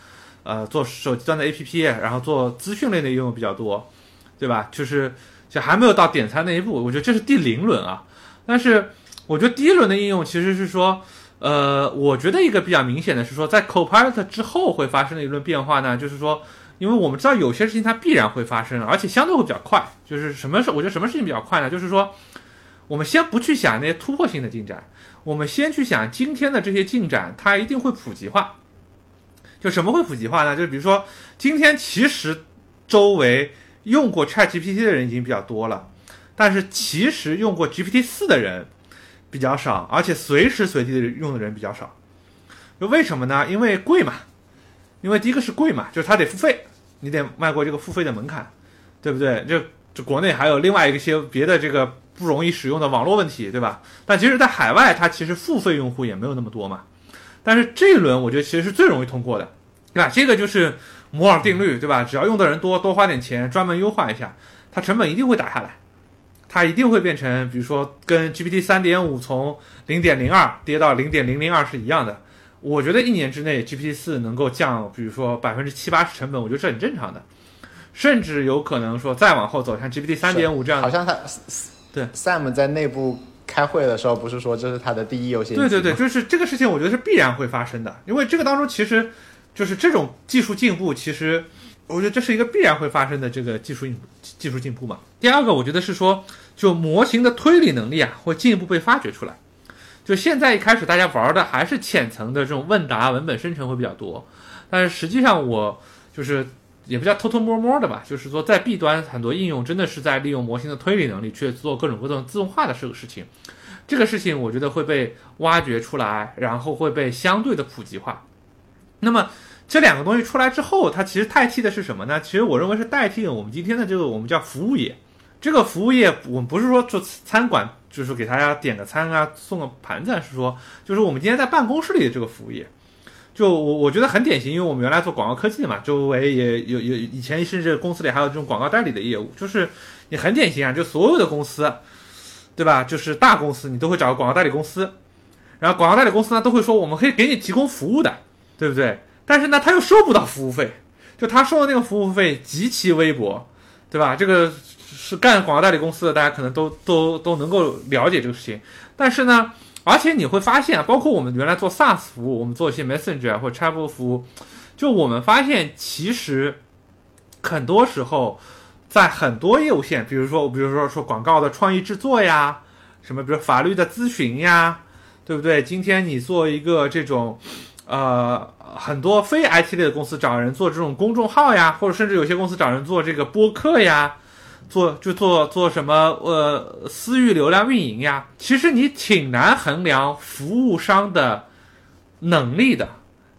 呃，做手机端的 APP，然后做资讯类的应用比较多，对吧？就是就还没有到点餐那一步，我觉得这是第零轮啊。但是我觉得第一轮的应用其实是说。呃，我觉得一个比较明显的是说，在 Copilot 之后会发生的一轮变化呢，就是说，因为我们知道有些事情它必然会发生，而且相对会比较快。就是什么事？我觉得什么事情比较快呢？就是说，我们先不去想那些突破性的进展，我们先去想今天的这些进展，它一定会普及化。就什么会普及化呢？就比如说，今天其实周围用过 ChatGPT 的人已经比较多了，但是其实用过 GPT 四的人。比较少，而且随时随地的用的人比较少，就为什么呢？因为贵嘛，因为第一个是贵嘛，就是它得付费，你得迈过这个付费的门槛，对不对？就就国内还有另外一些别的这个不容易使用的网络问题，对吧？但其实，在海外它其实付费用户也没有那么多嘛。但是这一轮我觉得其实是最容易通过的，对吧？这个就是摩尔定律，对吧？只要用的人多多花点钱，专门优化一下，它成本一定会打下来。它一定会变成，比如说跟 GPT 三点五从零点零二跌到零点零零二是一样的。我觉得一年之内 GPT 四能够降，比如说百分之七八十成本，我觉得这很正常的。甚至有可能说再往后走，像 GPT 三点五这样的，好像他对 Sam 在内部开会的时候，不是说这是他的第一优先级？对对对，就是这个事情，我觉得是必然会发生的，因为这个当中其实就是这种技术进步，其实我觉得这是一个必然会发生的这个技术进技术进步嘛。第二个，我觉得是说，就模型的推理能力啊，会进一步被发掘出来。就现在一开始大家玩的还是浅层的这种问答、文本生成会比较多，但是实际上我就是也不叫偷偷摸摸的吧，就是说在 B 端很多应用真的是在利用模型的推理能力去做各种各种自动化的这个事情。这个事情我觉得会被挖掘出来，然后会被相对的普及化。那么这两个东西出来之后，它其实代替的是什么呢？其实我认为是代替了我们今天的这个我们叫服务业。这个服务业，我们不是说做餐馆，就是给大家点个餐啊，送个盘子，是说就是我们今天在办公室里的这个服务业。就我我觉得很典型，因为我们原来做广告科技的嘛，周围也有有以前甚至公司里还有这种广告代理的业务，就是你很典型啊，就所有的公司。对吧？就是大公司，你都会找个广告代理公司，然后广告代理公司呢都会说我们可以给你提供服务的，对不对？但是呢，他又收不到服务费，就他收的那个服务费极其微薄，对吧？这个是干广告代理公司的，大家可能都都都能够了解这个事情。但是呢，而且你会发现，包括我们原来做 SaaS 服务，我们做一些 Messenger 或者 Chatbot 服务，就我们发现其实很多时候。在很多业务线，比如说，比如说说广告的创意制作呀，什么，比如法律的咨询呀，对不对？今天你做一个这种，呃，很多非 IT 类的公司找人做这种公众号呀，或者甚至有些公司找人做这个播客呀，做就做做什么呃私域流量运营呀，其实你挺难衡量服务商的能力的，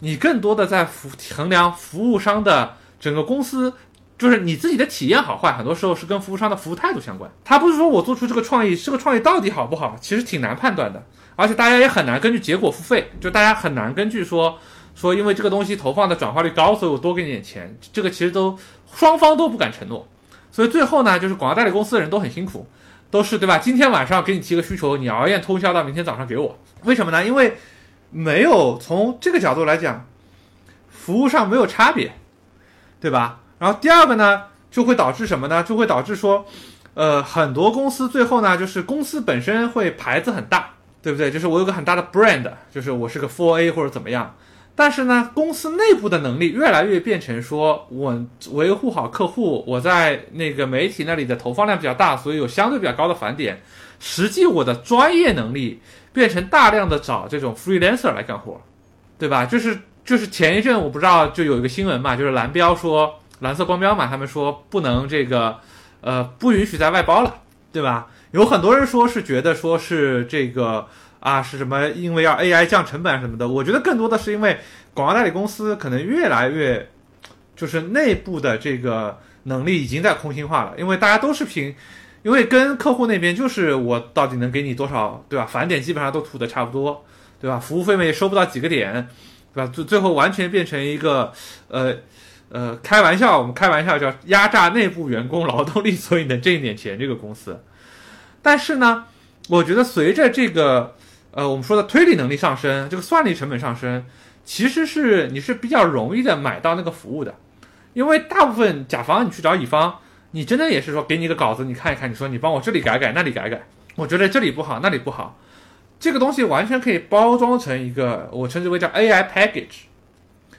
你更多的在服衡量服务商的整个公司。就是你自己的体验好坏，很多时候是跟服务商的服务态度相关。他不是说我做出这个创意，这个创意到底好不好，其实挺难判断的。而且大家也很难根据结果付费，就大家很难根据说说因为这个东西投放的转化率高，所以我多给你点钱。这个其实都双方都不敢承诺。所以最后呢，就是广告代理公司的人都很辛苦，都是对吧？今天晚上给你提个需求，你熬夜通宵到明天早上给我，为什么呢？因为没有从这个角度来讲，服务上没有差别，对吧？然后第二个呢，就会导致什么呢？就会导致说，呃，很多公司最后呢，就是公司本身会牌子很大，对不对？就是我有个很大的 brand，就是我是个 four A 或者怎么样。但是呢，公司内部的能力越来越变成说我维护好客户，我在那个媒体那里的投放量比较大，所以有相对比较高的返点。实际我的专业能力变成大量的找这种 freelancer 来干活，对吧？就是就是前一阵我不知道就有一个新闻嘛，就是蓝标说。蓝色光标嘛，他们说不能这个，呃，不允许再外包了，对吧？有很多人说是觉得说是这个啊，是什么？因为要 AI 降成本什么的。我觉得更多的是因为广告代理公司可能越来越，就是内部的这个能力已经在空心化了，因为大家都是凭，因为跟客户那边就是我到底能给你多少，对吧？返点基本上都吐的差不多，对吧？服务费嘛也收不到几个点，对吧？最最后完全变成一个，呃。呃，开玩笑，我们开玩笑叫压榨内部员工劳动力，所以能挣一点钱。这个公司，但是呢，我觉得随着这个呃我们说的推理能力上升，这个算力成本上升，其实是你是比较容易的买到那个服务的，因为大部分甲方你去找乙方，你真的也是说给你一个稿子，你看一看，你说你帮我这里改改，那里改改，我觉得这里不好，那里不好，这个东西完全可以包装成一个我称之为叫 AI package，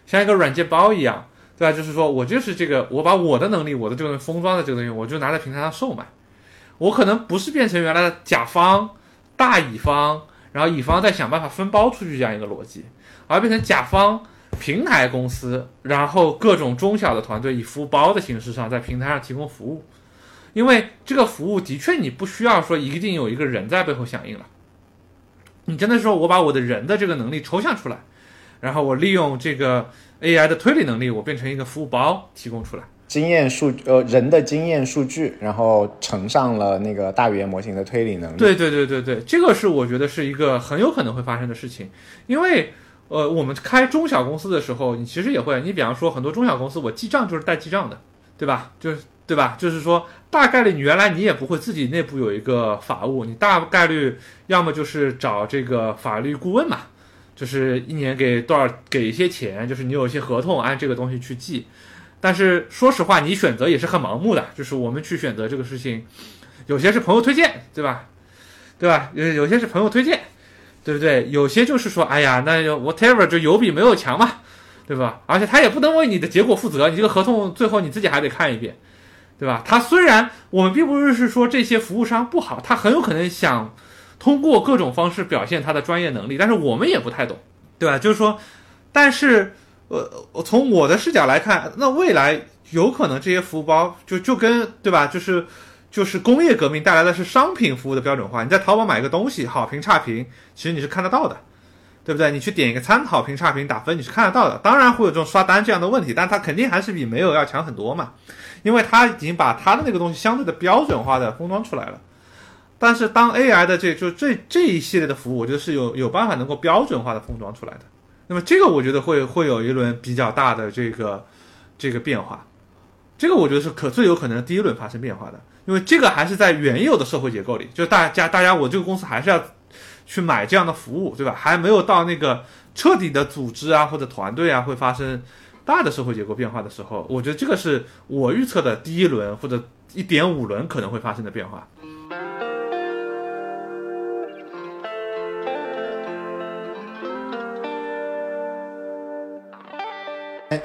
像一个软件包一样。对吧？就是说我就是这个，我把我的能力，我的这个封装的这个东西，我就拿在平台上售卖。我可能不是变成原来的甲方大乙方，然后乙方再想办法分包出去这样一个逻辑，而变成甲方平台公司，然后各种中小的团队以服务包的形式上在平台上提供服务。因为这个服务的确你不需要说一定有一个人在背后响应了，你真的说我把我的人的这个能力抽象出来，然后我利用这个。AI 的推理能力，我变成一个服务包提供出来，经验数呃人的经验数据，然后乘上了那个大语言模型的推理能力。对对对对对，这个是我觉得是一个很有可能会发生的事情，因为呃我们开中小公司的时候，你其实也会，你比方说很多中小公司，我记账就是带记账的，对吧？就是。对吧？就是说，大概率你原来你也不会自己内部有一个法务，你大概率要么就是找这个法律顾问嘛，就是一年给多少给一些钱，就是你有一些合同按这个东西去记。但是说实话，你选择也是很盲目的，就是我们去选择这个事情，有些是朋友推荐，对吧？对吧？有有些是朋友推荐，对不对？有些就是说，哎呀，那 whatever 就有比没有强嘛，对吧？而且他也不能为你的结果负责，你这个合同最后你自己还得看一遍。对吧？他虽然我们并不是说这些服务商不好，他很有可能想通过各种方式表现他的专业能力，但是我们也不太懂，对吧？就是说，但是呃，从我的视角来看，那未来有可能这些服务包就就跟对吧？就是就是工业革命带来的是商品服务的标准化。你在淘宝买个东西，好评差评，其实你是看得到的，对不对？你去点一个餐，好评差评打分，你是看得到的。当然会有这种刷单这样的问题，但它肯定还是比没有要强很多嘛。因为它已经把它的那个东西相对的标准化的封装出来了，但是当 AI 的这就这这一系列的服务，我觉得是有有办法能够标准化的封装出来的。那么这个我觉得会会有一轮比较大的这个这个变化，这个我觉得是可最有可能第一轮发生变化的，因为这个还是在原有的社会结构里，就大家大家我这个公司还是要去买这样的服务，对吧？还没有到那个彻底的组织啊或者团队啊会发生。大的社会结构变化的时候，我觉得这个是我预测的第一轮或者一点五轮可能会发生的变化。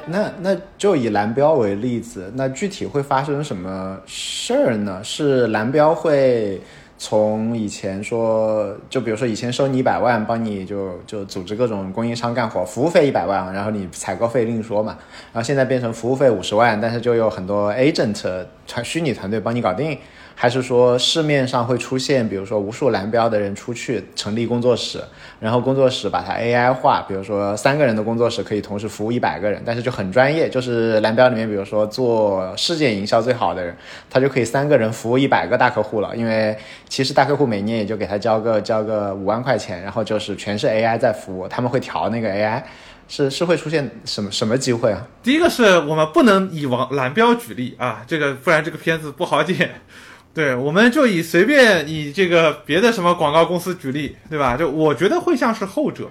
那那就以蓝标为例子，那具体会发生什么事儿呢？是蓝标会？从以前说，就比如说以前收你一百万，帮你就就组织各种供应商干活，服务费一百万，然后你采购费另说嘛。然后现在变成服务费五十万，但是就有很多 agent 团虚拟团队帮你搞定。还是说市面上会出现，比如说无数蓝标的人出去成立工作室，然后工作室把它 AI 化，比如说三个人的工作室可以同时服务一百个人，但是就很专业，就是蓝标里面，比如说做事件营销最好的人，他就可以三个人服务一百个大客户了，因为其实大客户每年也就给他交个交个五万块钱，然后就是全是 AI 在服务，他们会调那个 AI，是是会出现什么什么机会啊？第一个是我们不能以王蓝标举例啊，这个不然这个片子不好剪。对，我们就以随便以这个别的什么广告公司举例，对吧？就我觉得会像是后者。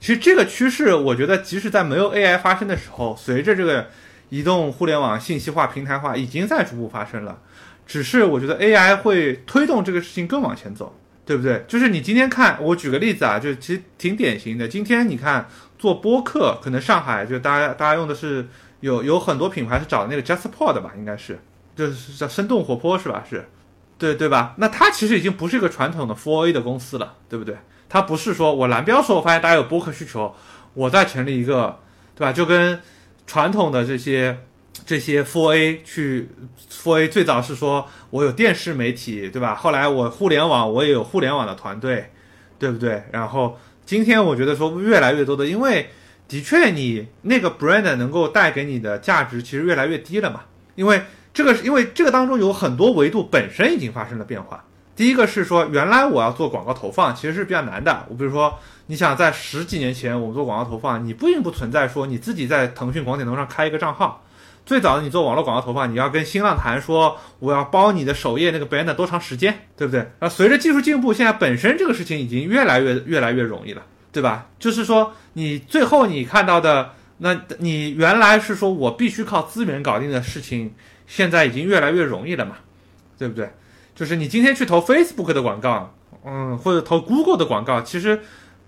其实这个趋势，我觉得即使在没有 AI 发生的时候，随着这个移动互联网信息化、平台化，已经在逐步发生了。只是我觉得 AI 会推动这个事情更往前走，对不对？就是你今天看，我举个例子啊，就其实挺典型的。今天你看做播客，可能上海就大家大家用的是有有很多品牌是找那个 JustPod 吧，应该是。就是叫生动活泼是吧？是，对对吧？那它其实已经不是一个传统的 for A 的公司了，对不对？它不是说我蓝标时候发现大家有播客需求，我再成立一个，对吧？就跟传统的这些这些 for A 去 for A，最早是说我有电视媒体，对吧？后来我互联网我也有互联网的团队，对不对？然后今天我觉得说越来越多的，因为的确你那个 brand 能够带给你的价值其实越来越低了嘛，因为。这个是因为这个当中有很多维度本身已经发生了变化。第一个是说，原来我要做广告投放其实是比较难的。我比如说，你想在十几年前我们做广告投放，你并不存在说你自己在腾讯广点通上开一个账号。最早的你做网络广告投放，你要跟新浪谈说我要包你的首页那个 banner 多长时间，对不对？啊，随着技术进步，现在本身这个事情已经越来越越来越容易了，对吧？就是说你最后你看到的，那你原来是说我必须靠资源搞定的事情。现在已经越来越容易了嘛，对不对？就是你今天去投 Facebook 的广告，嗯，或者投 Google 的广告，其实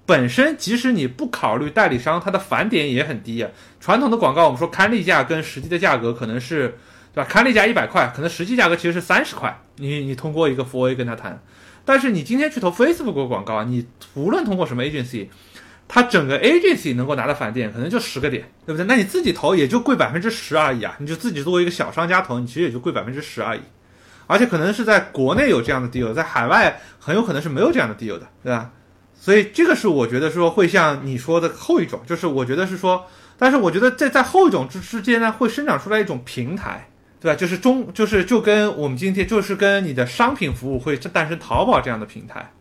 本身即使你不考虑代理商，它的返点也很低啊。传统的广告，我们说刊例价跟实际的价格可能是，对吧？刊例价一百块，可能实际价格其实是三十块。你你通过一个 4A 跟他谈，但是你今天去投 Facebook 广告，你无论通过什么 agency。它整个 agency 能够拿的返点可能就十个点，对不对？那你自己投也就贵百分之十而已啊！你就自己作为一个小商家投，你其实也就贵百分之十而已。而且可能是在国内有这样的 deal，在海外很有可能是没有这样的 deal 的，对吧？所以这个是我觉得说会像你说的后一种，就是我觉得是说，但是我觉得在在后一种之之间呢，会生长出来一种平台，对吧？就是中就是就跟我们今天就是跟你的商品服务会诞生淘宝这样的平台，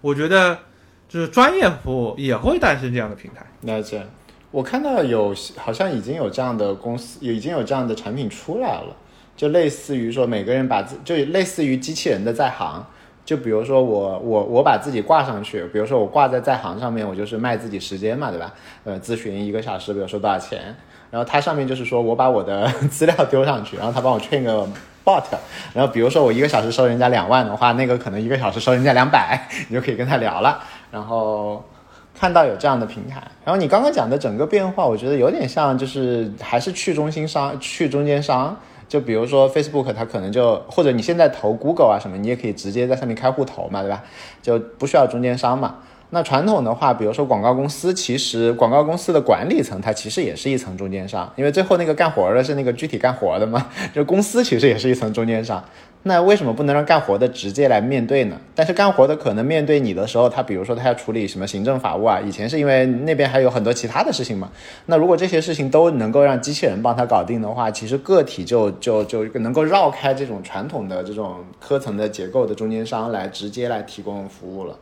我觉得。就是专业服务也会诞生这样的平台。了解，我看到有好像已经有这样的公司，已经有这样的产品出来了。就类似于说每个人把自就类似于机器人的在行。就比如说我我我把自己挂上去，比如说我挂在在行上面，我就是卖自己时间嘛，对吧？呃，咨询一个小时，比如说多少钱？然后它上面就是说我把我的 资料丢上去，然后他帮我 train 个 bot，然后比如说我一个小时收人家两万的话，那个可能一个小时收人家两百，你就可以跟他聊了。然后看到有这样的平台，然后你刚刚讲的整个变化，我觉得有点像就是还是去中心商、去中间商。就比如说 Facebook，它可能就或者你现在投 Google 啊什么，你也可以直接在上面开户投嘛，对吧？就不需要中间商嘛。那传统的话，比如说广告公司，其实广告公司的管理层它其实也是一层中间商，因为最后那个干活的是那个具体干活的嘛，就公司其实也是一层中间商。那为什么不能让干活的直接来面对呢？但是干活的可能面对你的时候，他比如说他要处理什么行政法务啊，以前是因为那边还有很多其他的事情嘛。那如果这些事情都能够让机器人帮他搞定的话，其实个体就就就能够绕开这种传统的这种科层的结构的中间商来直接来提供服务了。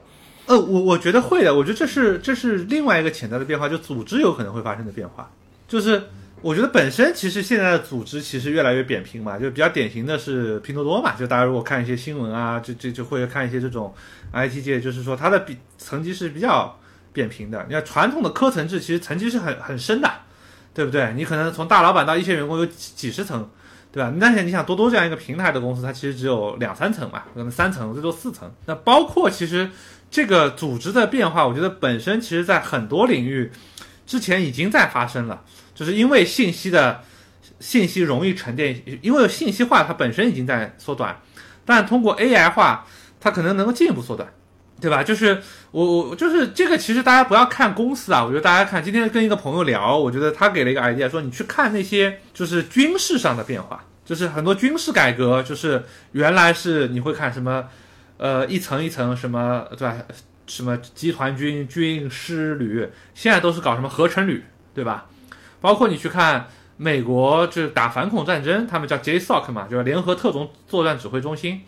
呃，我我觉得会的，我觉得这是这是另外一个潜在的变化，就组织有可能会发生的变化，就是。我觉得本身其实现在的组织其实越来越扁平嘛，就比较典型的是拼多多嘛，就大家如果看一些新闻啊，就就就会看一些这种 IT 界，就是说它的比层级是比较扁平的。你看传统的科层制其实层级是很很深的，对不对？你可能从大老板到一线员工有几几十层，对吧？但是你想多多这样一个平台的公司，它其实只有两三层嘛，可能三层最多四层。那包括其实这个组织的变化，我觉得本身其实在很多领域之前已经在发生了。就是因为信息的信息容易沉淀，因为信息化它本身已经在缩短，但通过 AI 化，它可能能够进一步缩短，对吧？就是我我就是这个，其实大家不要看公司啊，我觉得大家看今天跟一个朋友聊，我觉得他给了一个 idea，说你去看那些就是军事上的变化，就是很多军事改革，就是原来是你会看什么，呃，一层一层什么，对吧？什么集团军、军师旅，现在都是搞什么合成旅，对吧？包括你去看美国，就是打反恐战争，他们叫 JSOC 嘛，就是联合特种作战指挥中心，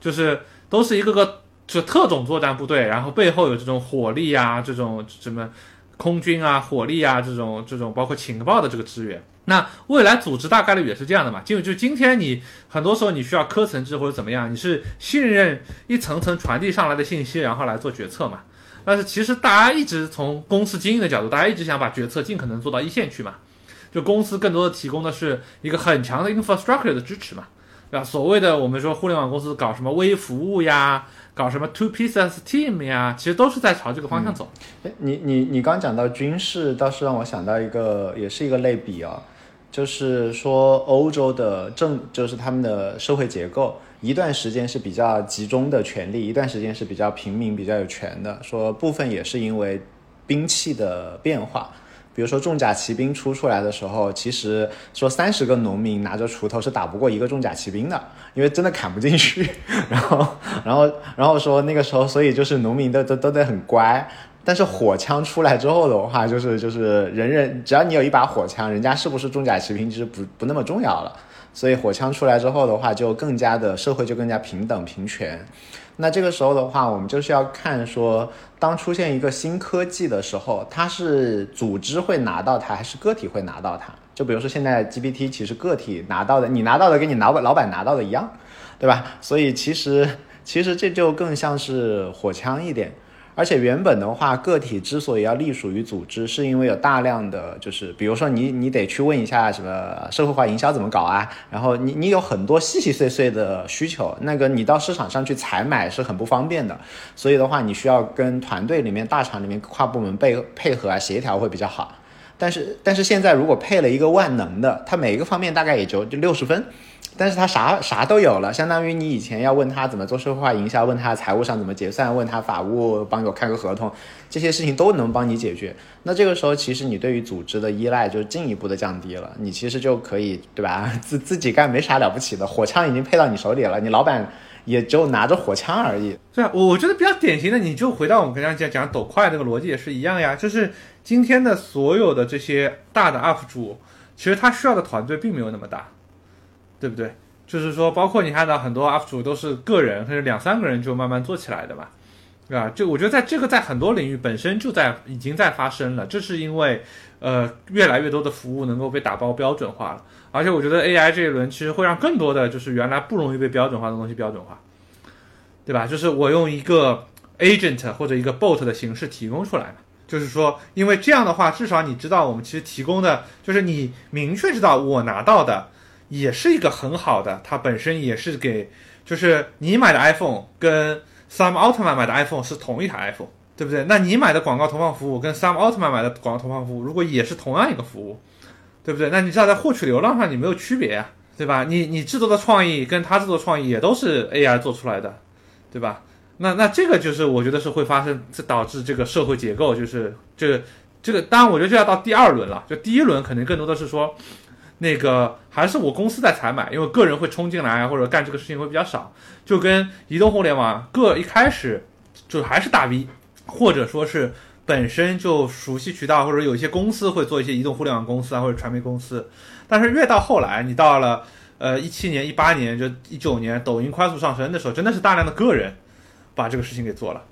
就是都是一个个就特种作战部队，然后背后有这种火力啊，这种什么空军啊、火力啊这种这种包括情报的这个支援。那未来组织大概率也是这样的嘛，就就今天你很多时候你需要科层制或者怎么样，你是信任一层层传递上来的信息，然后来做决策嘛。但是其实大家一直从公司经营的角度，大家一直想把决策尽可能做到一线去嘛。就公司更多的提供的是一个很强的 infrastructure 的支持嘛，对吧？所谓的我们说互联网公司搞什么微服务呀，搞什么 two pieces team 呀，其实都是在朝这个方向走。哎，你你你刚讲到军事，倒是让我想到一个，也是一个类比啊，就是说欧洲的政，就是他们的社会结构。一段时间是比较集中的权力，一段时间是比较平民、比较有权的。说部分也是因为兵器的变化，比如说重甲骑兵出出来的时候，其实说三十个农民拿着锄头是打不过一个重甲骑兵的，因为真的砍不进去。然后，然后，然后说那个时候，所以就是农民都都都得很乖。但是火枪出来之后的话，就是就是人人只要你有一把火枪，人家是不是重甲骑兵其实不不那么重要了。所以火枪出来之后的话，就更加的社会就更加平等平权。那这个时候的话，我们就是要看说，当出现一个新科技的时候，它是组织会拿到它，还是个体会拿到它？就比如说现在 GPT，其实个体拿到的，你拿到的跟你老板老板拿到的一样，对吧？所以其实其实这就更像是火枪一点。而且原本的话，个体之所以要隶属于组织，是因为有大量的就是，比如说你你得去问一下什么社会化营销怎么搞啊，然后你你有很多细细碎碎的需求，那个你到市场上去采买是很不方便的，所以的话，你需要跟团队里面大厂里面跨部门配配合啊协调会比较好。但是但是现在如果配了一个万能的，它每一个方面大概也就就六十分。但是他啥啥都有了，相当于你以前要问他怎么做社会化营销，问他财务上怎么结算，问他法务帮我开个合同，这些事情都能帮你解决。那这个时候，其实你对于组织的依赖就进一步的降低了，你其实就可以对吧？自自己干没啥了不起的，火枪已经配到你手里了，你老板也就拿着火枪而已。对啊，我觉得比较典型的，你就回到我们刚刚讲讲抖快那个逻辑也是一样呀，就是今天的所有的这些大的 UP 主，其实他需要的团队并没有那么大。对不对？就是说，包括你看到很多 UP 主都是个人，甚至两三个人就慢慢做起来的嘛。对吧？就我觉得在这个在很多领域本身就在已经在发生了，这是因为呃越来越多的服务能够被打包标准化了，而且我觉得 AI 这一轮其实会让更多的就是原来不容易被标准化的东西标准化，对吧？就是我用一个 agent 或者一个 bot 的形式提供出来嘛，就是说，因为这样的话，至少你知道我们其实提供的就是你明确知道我拿到的也是一个很好的，它本身也是给就是你买的 iPhone 跟 Sam Altman 买的 iPhone 是同一台 iPhone，对不对？那你买的广告投放服务跟 Sam Altman 买的广告投放服务，如果也是同样一个服务，对不对？那你知道在获取流量上你没有区别啊，对吧？你你制作的创意跟他制作创意也都是 AI 做出来的，对吧？那那这个就是我觉得是会发生，这导致这个社会结构就是这这个，当然我觉得就要到第二轮了，就第一轮可能更多的是说。那个还是我公司在采买，因为个人会冲进来或者干这个事情会比较少，就跟移动互联网各一开始就还是大 V，或者说是本身就熟悉渠道，或者有一些公司会做一些移动互联网公司啊或者传媒公司，但是越到后来，你到了呃一七年、一八年就一九年，抖音快速上升的时候，真的是大量的个人把这个事情给做了，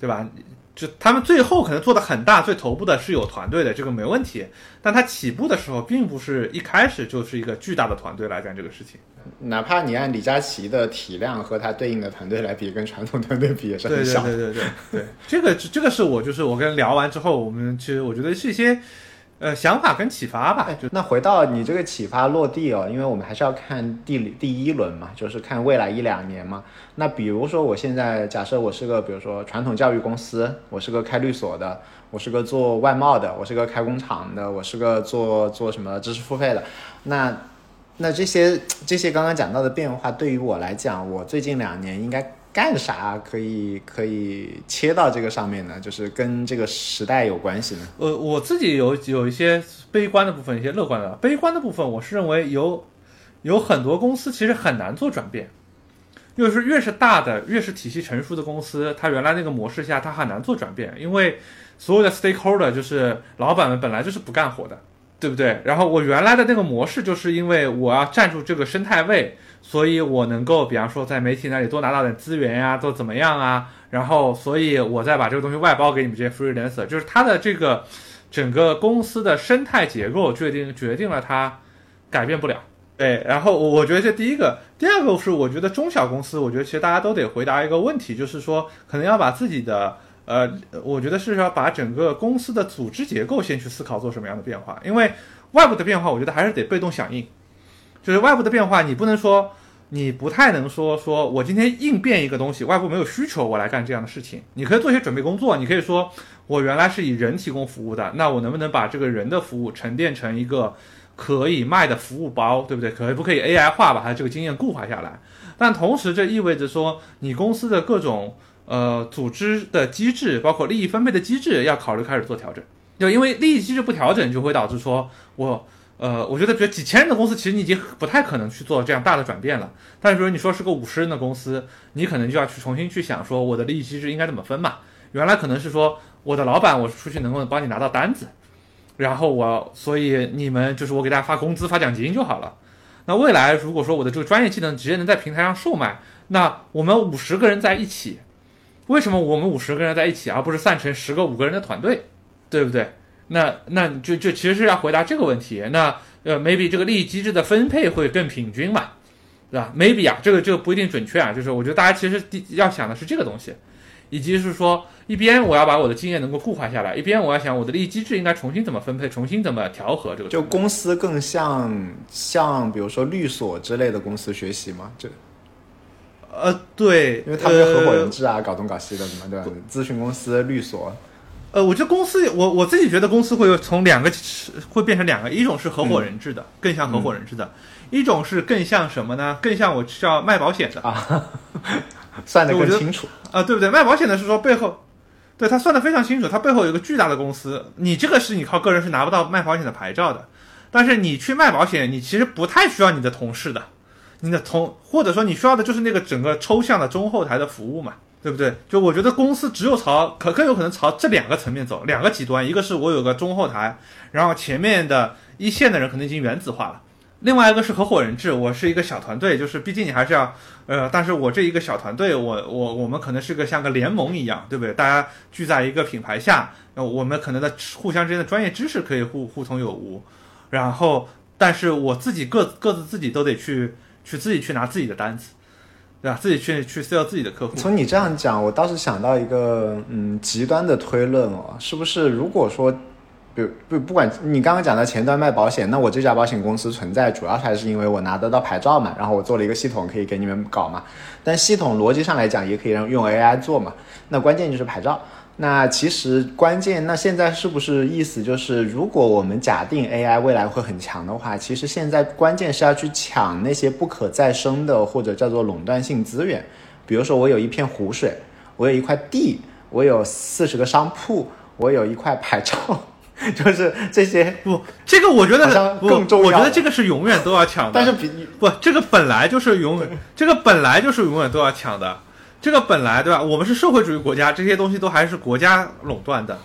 对吧？就他们最后可能做的很大，最头部的是有团队的，这个没问题。但他起步的时候，并不是一开始就是一个巨大的团队来干这个事情。哪怕你按李佳琦的体量和他对应的团队来比，跟传统团队比也是很小。对对对对对对，这个这个是我就是我跟聊完之后，我们其实我觉得是一些。呃，想法跟启发吧。那回到你这个启发落地哦，因为我们还是要看第第一轮嘛，就是看未来一两年嘛。那比如说，我现在假设我是个，比如说传统教育公司，我是个开律所的，我是个做外贸的，我是个开工厂的，我是个做做什么知识付费的。那那这些这些刚刚讲到的变化，对于我来讲，我最近两年应该。干啥可以可以切到这个上面呢？就是跟这个时代有关系呢？呃，我自己有有一些悲观的部分，一些乐观的。悲观的部分，我是认为有有很多公司其实很难做转变，就是越是大的，越是体系成熟的公司，它原来那个模式下，它很难做转变，因为所有的 stakeholder 就是老板们本来就是不干活的，对不对？然后我原来的那个模式，就是因为我要站住这个生态位。所以我能够，比方说在媒体那里多拿到点资源呀，都怎么样啊？然后，所以我再把这个东西外包给你们这些 freelancer，就是它的这个整个公司的生态结构决定决定了它改变不了。对，然后我觉得这第一个，第二个是我觉得中小公司，我觉得其实大家都得回答一个问题，就是说可能要把自己的呃，我觉得是要把整个公司的组织结构先去思考做什么样的变化，因为外部的变化，我觉得还是得被动响应。就是外部的变化，你不能说，你不太能说，说我今天应变一个东西，外部没有需求，我来干这样的事情。你可以做一些准备工作，你可以说，我原来是以人提供服务的，那我能不能把这个人的服务沉淀成一个可以卖的服务包，对不对？可不可以 AI 化把它这个经验固化下来？但同时，这意味着说，你公司的各种呃组织的机制，包括利益分配的机制，要考虑开始做调整。就因为利益机制不调整，就会导致说我。呃，我觉得比如几千人的公司，其实你已经不太可能去做这样大的转变了。但是，比如你说是个五十人的公司，你可能就要去重新去想，说我的利益机制应该怎么分嘛？原来可能是说我的老板，我出去能够帮你拿到单子，然后我，所以你们就是我给大家发工资、发奖金就好了。那未来如果说我的这个专业技能直接能在平台上售卖，那我们五十个人在一起，为什么我们五十个人在一起，而不是散成十个五个人的团队，对不对？那那就就其实是要回答这个问题，那呃，maybe 这个利益机制的分配会更平均嘛，对吧？maybe 啊，这个这个不一定准确啊，就是我觉得大家其实第要想的是这个东西，以及是说一边我要把我的经验能够固化下来，一边我要想我的利益机制应该重新怎么分配，重新怎么调和这个。就公司更像像比如说律所之类的公司学习吗？这呃对，因为他们是合伙人制啊，搞东搞西的什么对吧？咨询公司、律所。呃，我觉得公司，我我自己觉得公司会从两个会变成两个，一种是合伙人制的，更像合伙人制的；一种是更像什么呢？更像我叫卖保险的啊，算得更清楚啊，对不对？卖保险的是说背后，对他算得非常清楚，他背后有一个巨大的公司，你这个是你靠个人是拿不到卖保险的牌照的，但是你去卖保险，你其实不太需要你的同事的，你的同或者说你需要的就是那个整个抽象的中后台的服务嘛。对不对？就我觉得公司只有朝可更有可能朝这两个层面走，两个极端，一个是我有个中后台，然后前面的一线的人可能已经原子化了，另外一个是合伙人制，我是一个小团队，就是毕竟你还是要，呃，但是我这一个小团队，我我我们可能是个像个联盟一样，对不对？大家聚在一个品牌下，呃，我们可能的互相之间的专业知识可以互互通有无，然后，但是我自己各各自自己都得去去自己去拿自己的单子，对吧？自己去去 sell 自己的客户。从你这样讲，我倒是想到一个嗯极端的推论哦，是不是？如果说不不，不管你刚刚讲的前端卖保险，那我这家保险公司存在，主要还是因为我拿得到牌照嘛，然后我做了一个系统可以给你们搞嘛。但系统逻辑上来讲，也可以让用 AI 做嘛。那关键就是牌照。那其实关键，那现在是不是意思就是，如果我们假定 AI 未来会很强的话，其实现在关键是要去抢那些不可再生的或者叫做垄断性资源。比如说，我有一片湖水，我有一块地，我有四十个商铺，我有一块牌照。就是这些不，这个我觉得更重要。我觉得这个是永远都要抢的。但是比不，这个本来就是永远，这个本来就是永远都要抢的。这个本来对吧？我们是社会主义国家，这些东西都还是国家垄断的。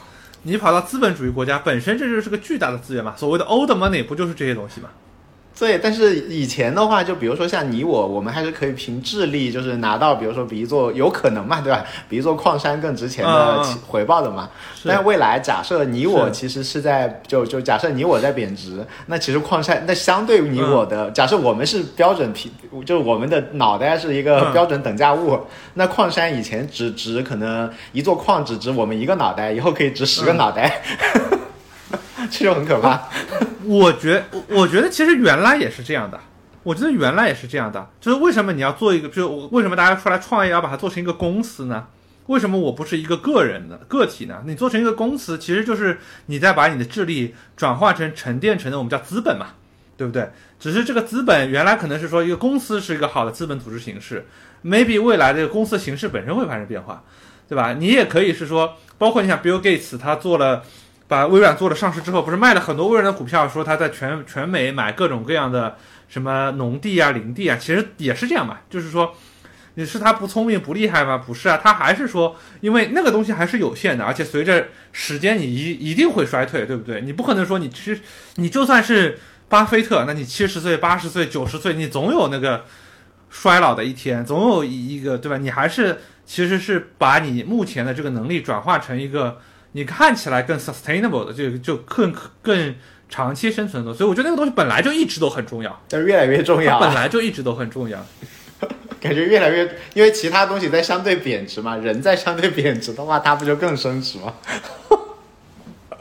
你跑到资本主义国家，本身这就是个巨大的资源嘛。所谓的 old money 不就是这些东西吗？对，但是以前的话，就比如说像你我，我们还是可以凭智力，就是拿到，比如说比一座有可能嘛，对吧？比一座矿山更值钱的回报的嘛。但未来假设你我其实是在，就就假设你我在贬值，那其实矿山那相对于你我的，假设我们是标准品，就是我们的脑袋是一个标准等价物，那矿山以前只值可能一座矿只值我们一个脑袋，以后可以值十个脑袋。这就很可怕。我觉，我觉得其实原来也是这样的。我觉得原来也是这样的。就是为什么你要做一个，就为什么大家出来创业要把它做成一个公司呢？为什么我不是一个个人的个体呢？你做成一个公司，其实就是你在把你的智力转化成沉淀成的我们叫资本嘛，对不对？只是这个资本原来可能是说一个公司是一个好的资本组织形式，maybe 未来这个公司形式本身会发生变化，对吧？你也可以是说，包括你像 Bill Gates 他做了。把微软做了上市之后，不是卖了很多微软的股票，说他在全全美买各种各样的什么农地啊、林地啊，其实也是这样嘛。就是说，你是他不聪明不厉害吗？不是啊，他还是说，因为那个东西还是有限的，而且随着时间，你一一定会衰退，对不对？你不可能说你其实你就算是巴菲特，那你七十岁、八十岁、九十岁，你总有那个衰老的一天，总有一个对吧？你还是其实是把你目前的这个能力转化成一个。你看起来更 sustainable 的，就就更更长期生存的，所以我觉得那个东西本来就一直都很重要，但是越来越重要，本来就一直都很重要，感觉越来越，因为其他东西在相对贬值嘛，人在相对贬值的话，它不就更升值吗？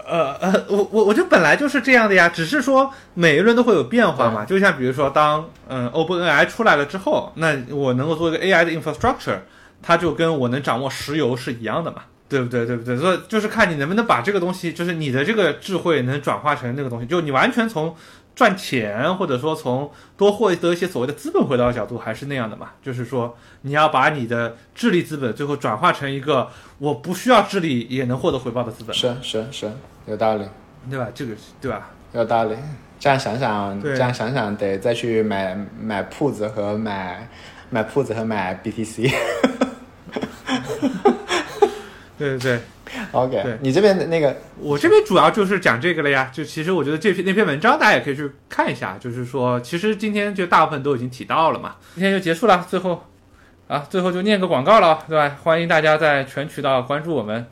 呃呃，我我我觉得本来就是这样的呀，只是说每一轮都会有变化嘛，就像比如说当嗯 OpenAI 出来了之后，那我能够做一个 AI 的 infrastructure，它就跟我能掌握石油是一样的嘛。对不对？对不对？所以就是看你能不能把这个东西，就是你的这个智慧能转化成那个东西，就你完全从赚钱，或者说从多获得一些所谓的资本回报的角度，还是那样的嘛？就是说你要把你的智力资本最后转化成一个我不需要智力也能获得回报的资本。是是是，有道理，对吧？这个对吧？有道理。这样想想，这样想想，得再去买买铺子和买买铺子和买 BTC。对对对，OK，对你这边的那个，我这边主要就是讲这个了呀。就其实我觉得这篇那篇文章大家也可以去看一下。就是说，其实今天就大部分都已经提到了嘛。今天就结束了，最后啊，最后就念个广告了，对吧？欢迎大家在全渠道关注我们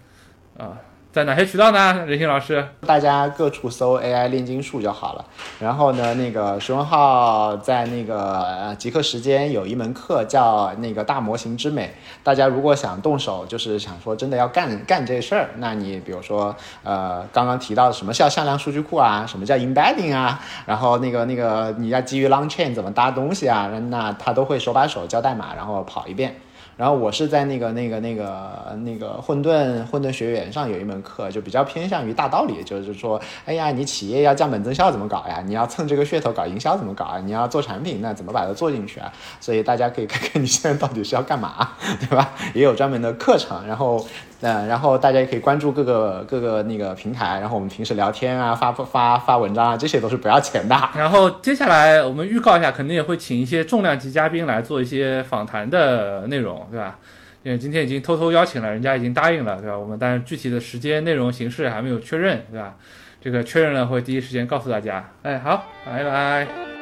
啊。在哪些渠道呢？任星老师，大家各处搜 AI 炼金术就好了。然后呢，那个徐文浩在那个极客时间有一门课叫那个大模型之美。大家如果想动手，就是想说真的要干干这事儿，那你比如说呃刚刚提到什么叫向量数据库啊，什么叫 embedding 啊，然后那个那个你要基于 long chain 怎么搭东西啊，那他都会手把手教代码，然后跑一遍。然后我是在那个那个那个那个混沌混沌学员上有一门课，就比较偏向于大道理，就是说，哎呀，你企业要降本增效怎么搞呀？你要蹭这个噱头搞营销怎么搞啊？你要做产品，那怎么把它做进去啊？所以大家可以看看你现在到底是要干嘛，对吧？也有专门的课程，然后。嗯，然后大家也可以关注各个各个那个平台，然后我们平时聊天啊，发发发文章啊，这些都是不要钱的。然后接下来我们预告一下，肯定也会请一些重量级嘉宾来做一些访谈的内容，对吧？因为今天已经偷偷邀请了，人家已经答应了，对吧？我们但是具体的时间、内容、形式还没有确认，对吧？这个确认了会第一时间告诉大家。哎，好，拜拜。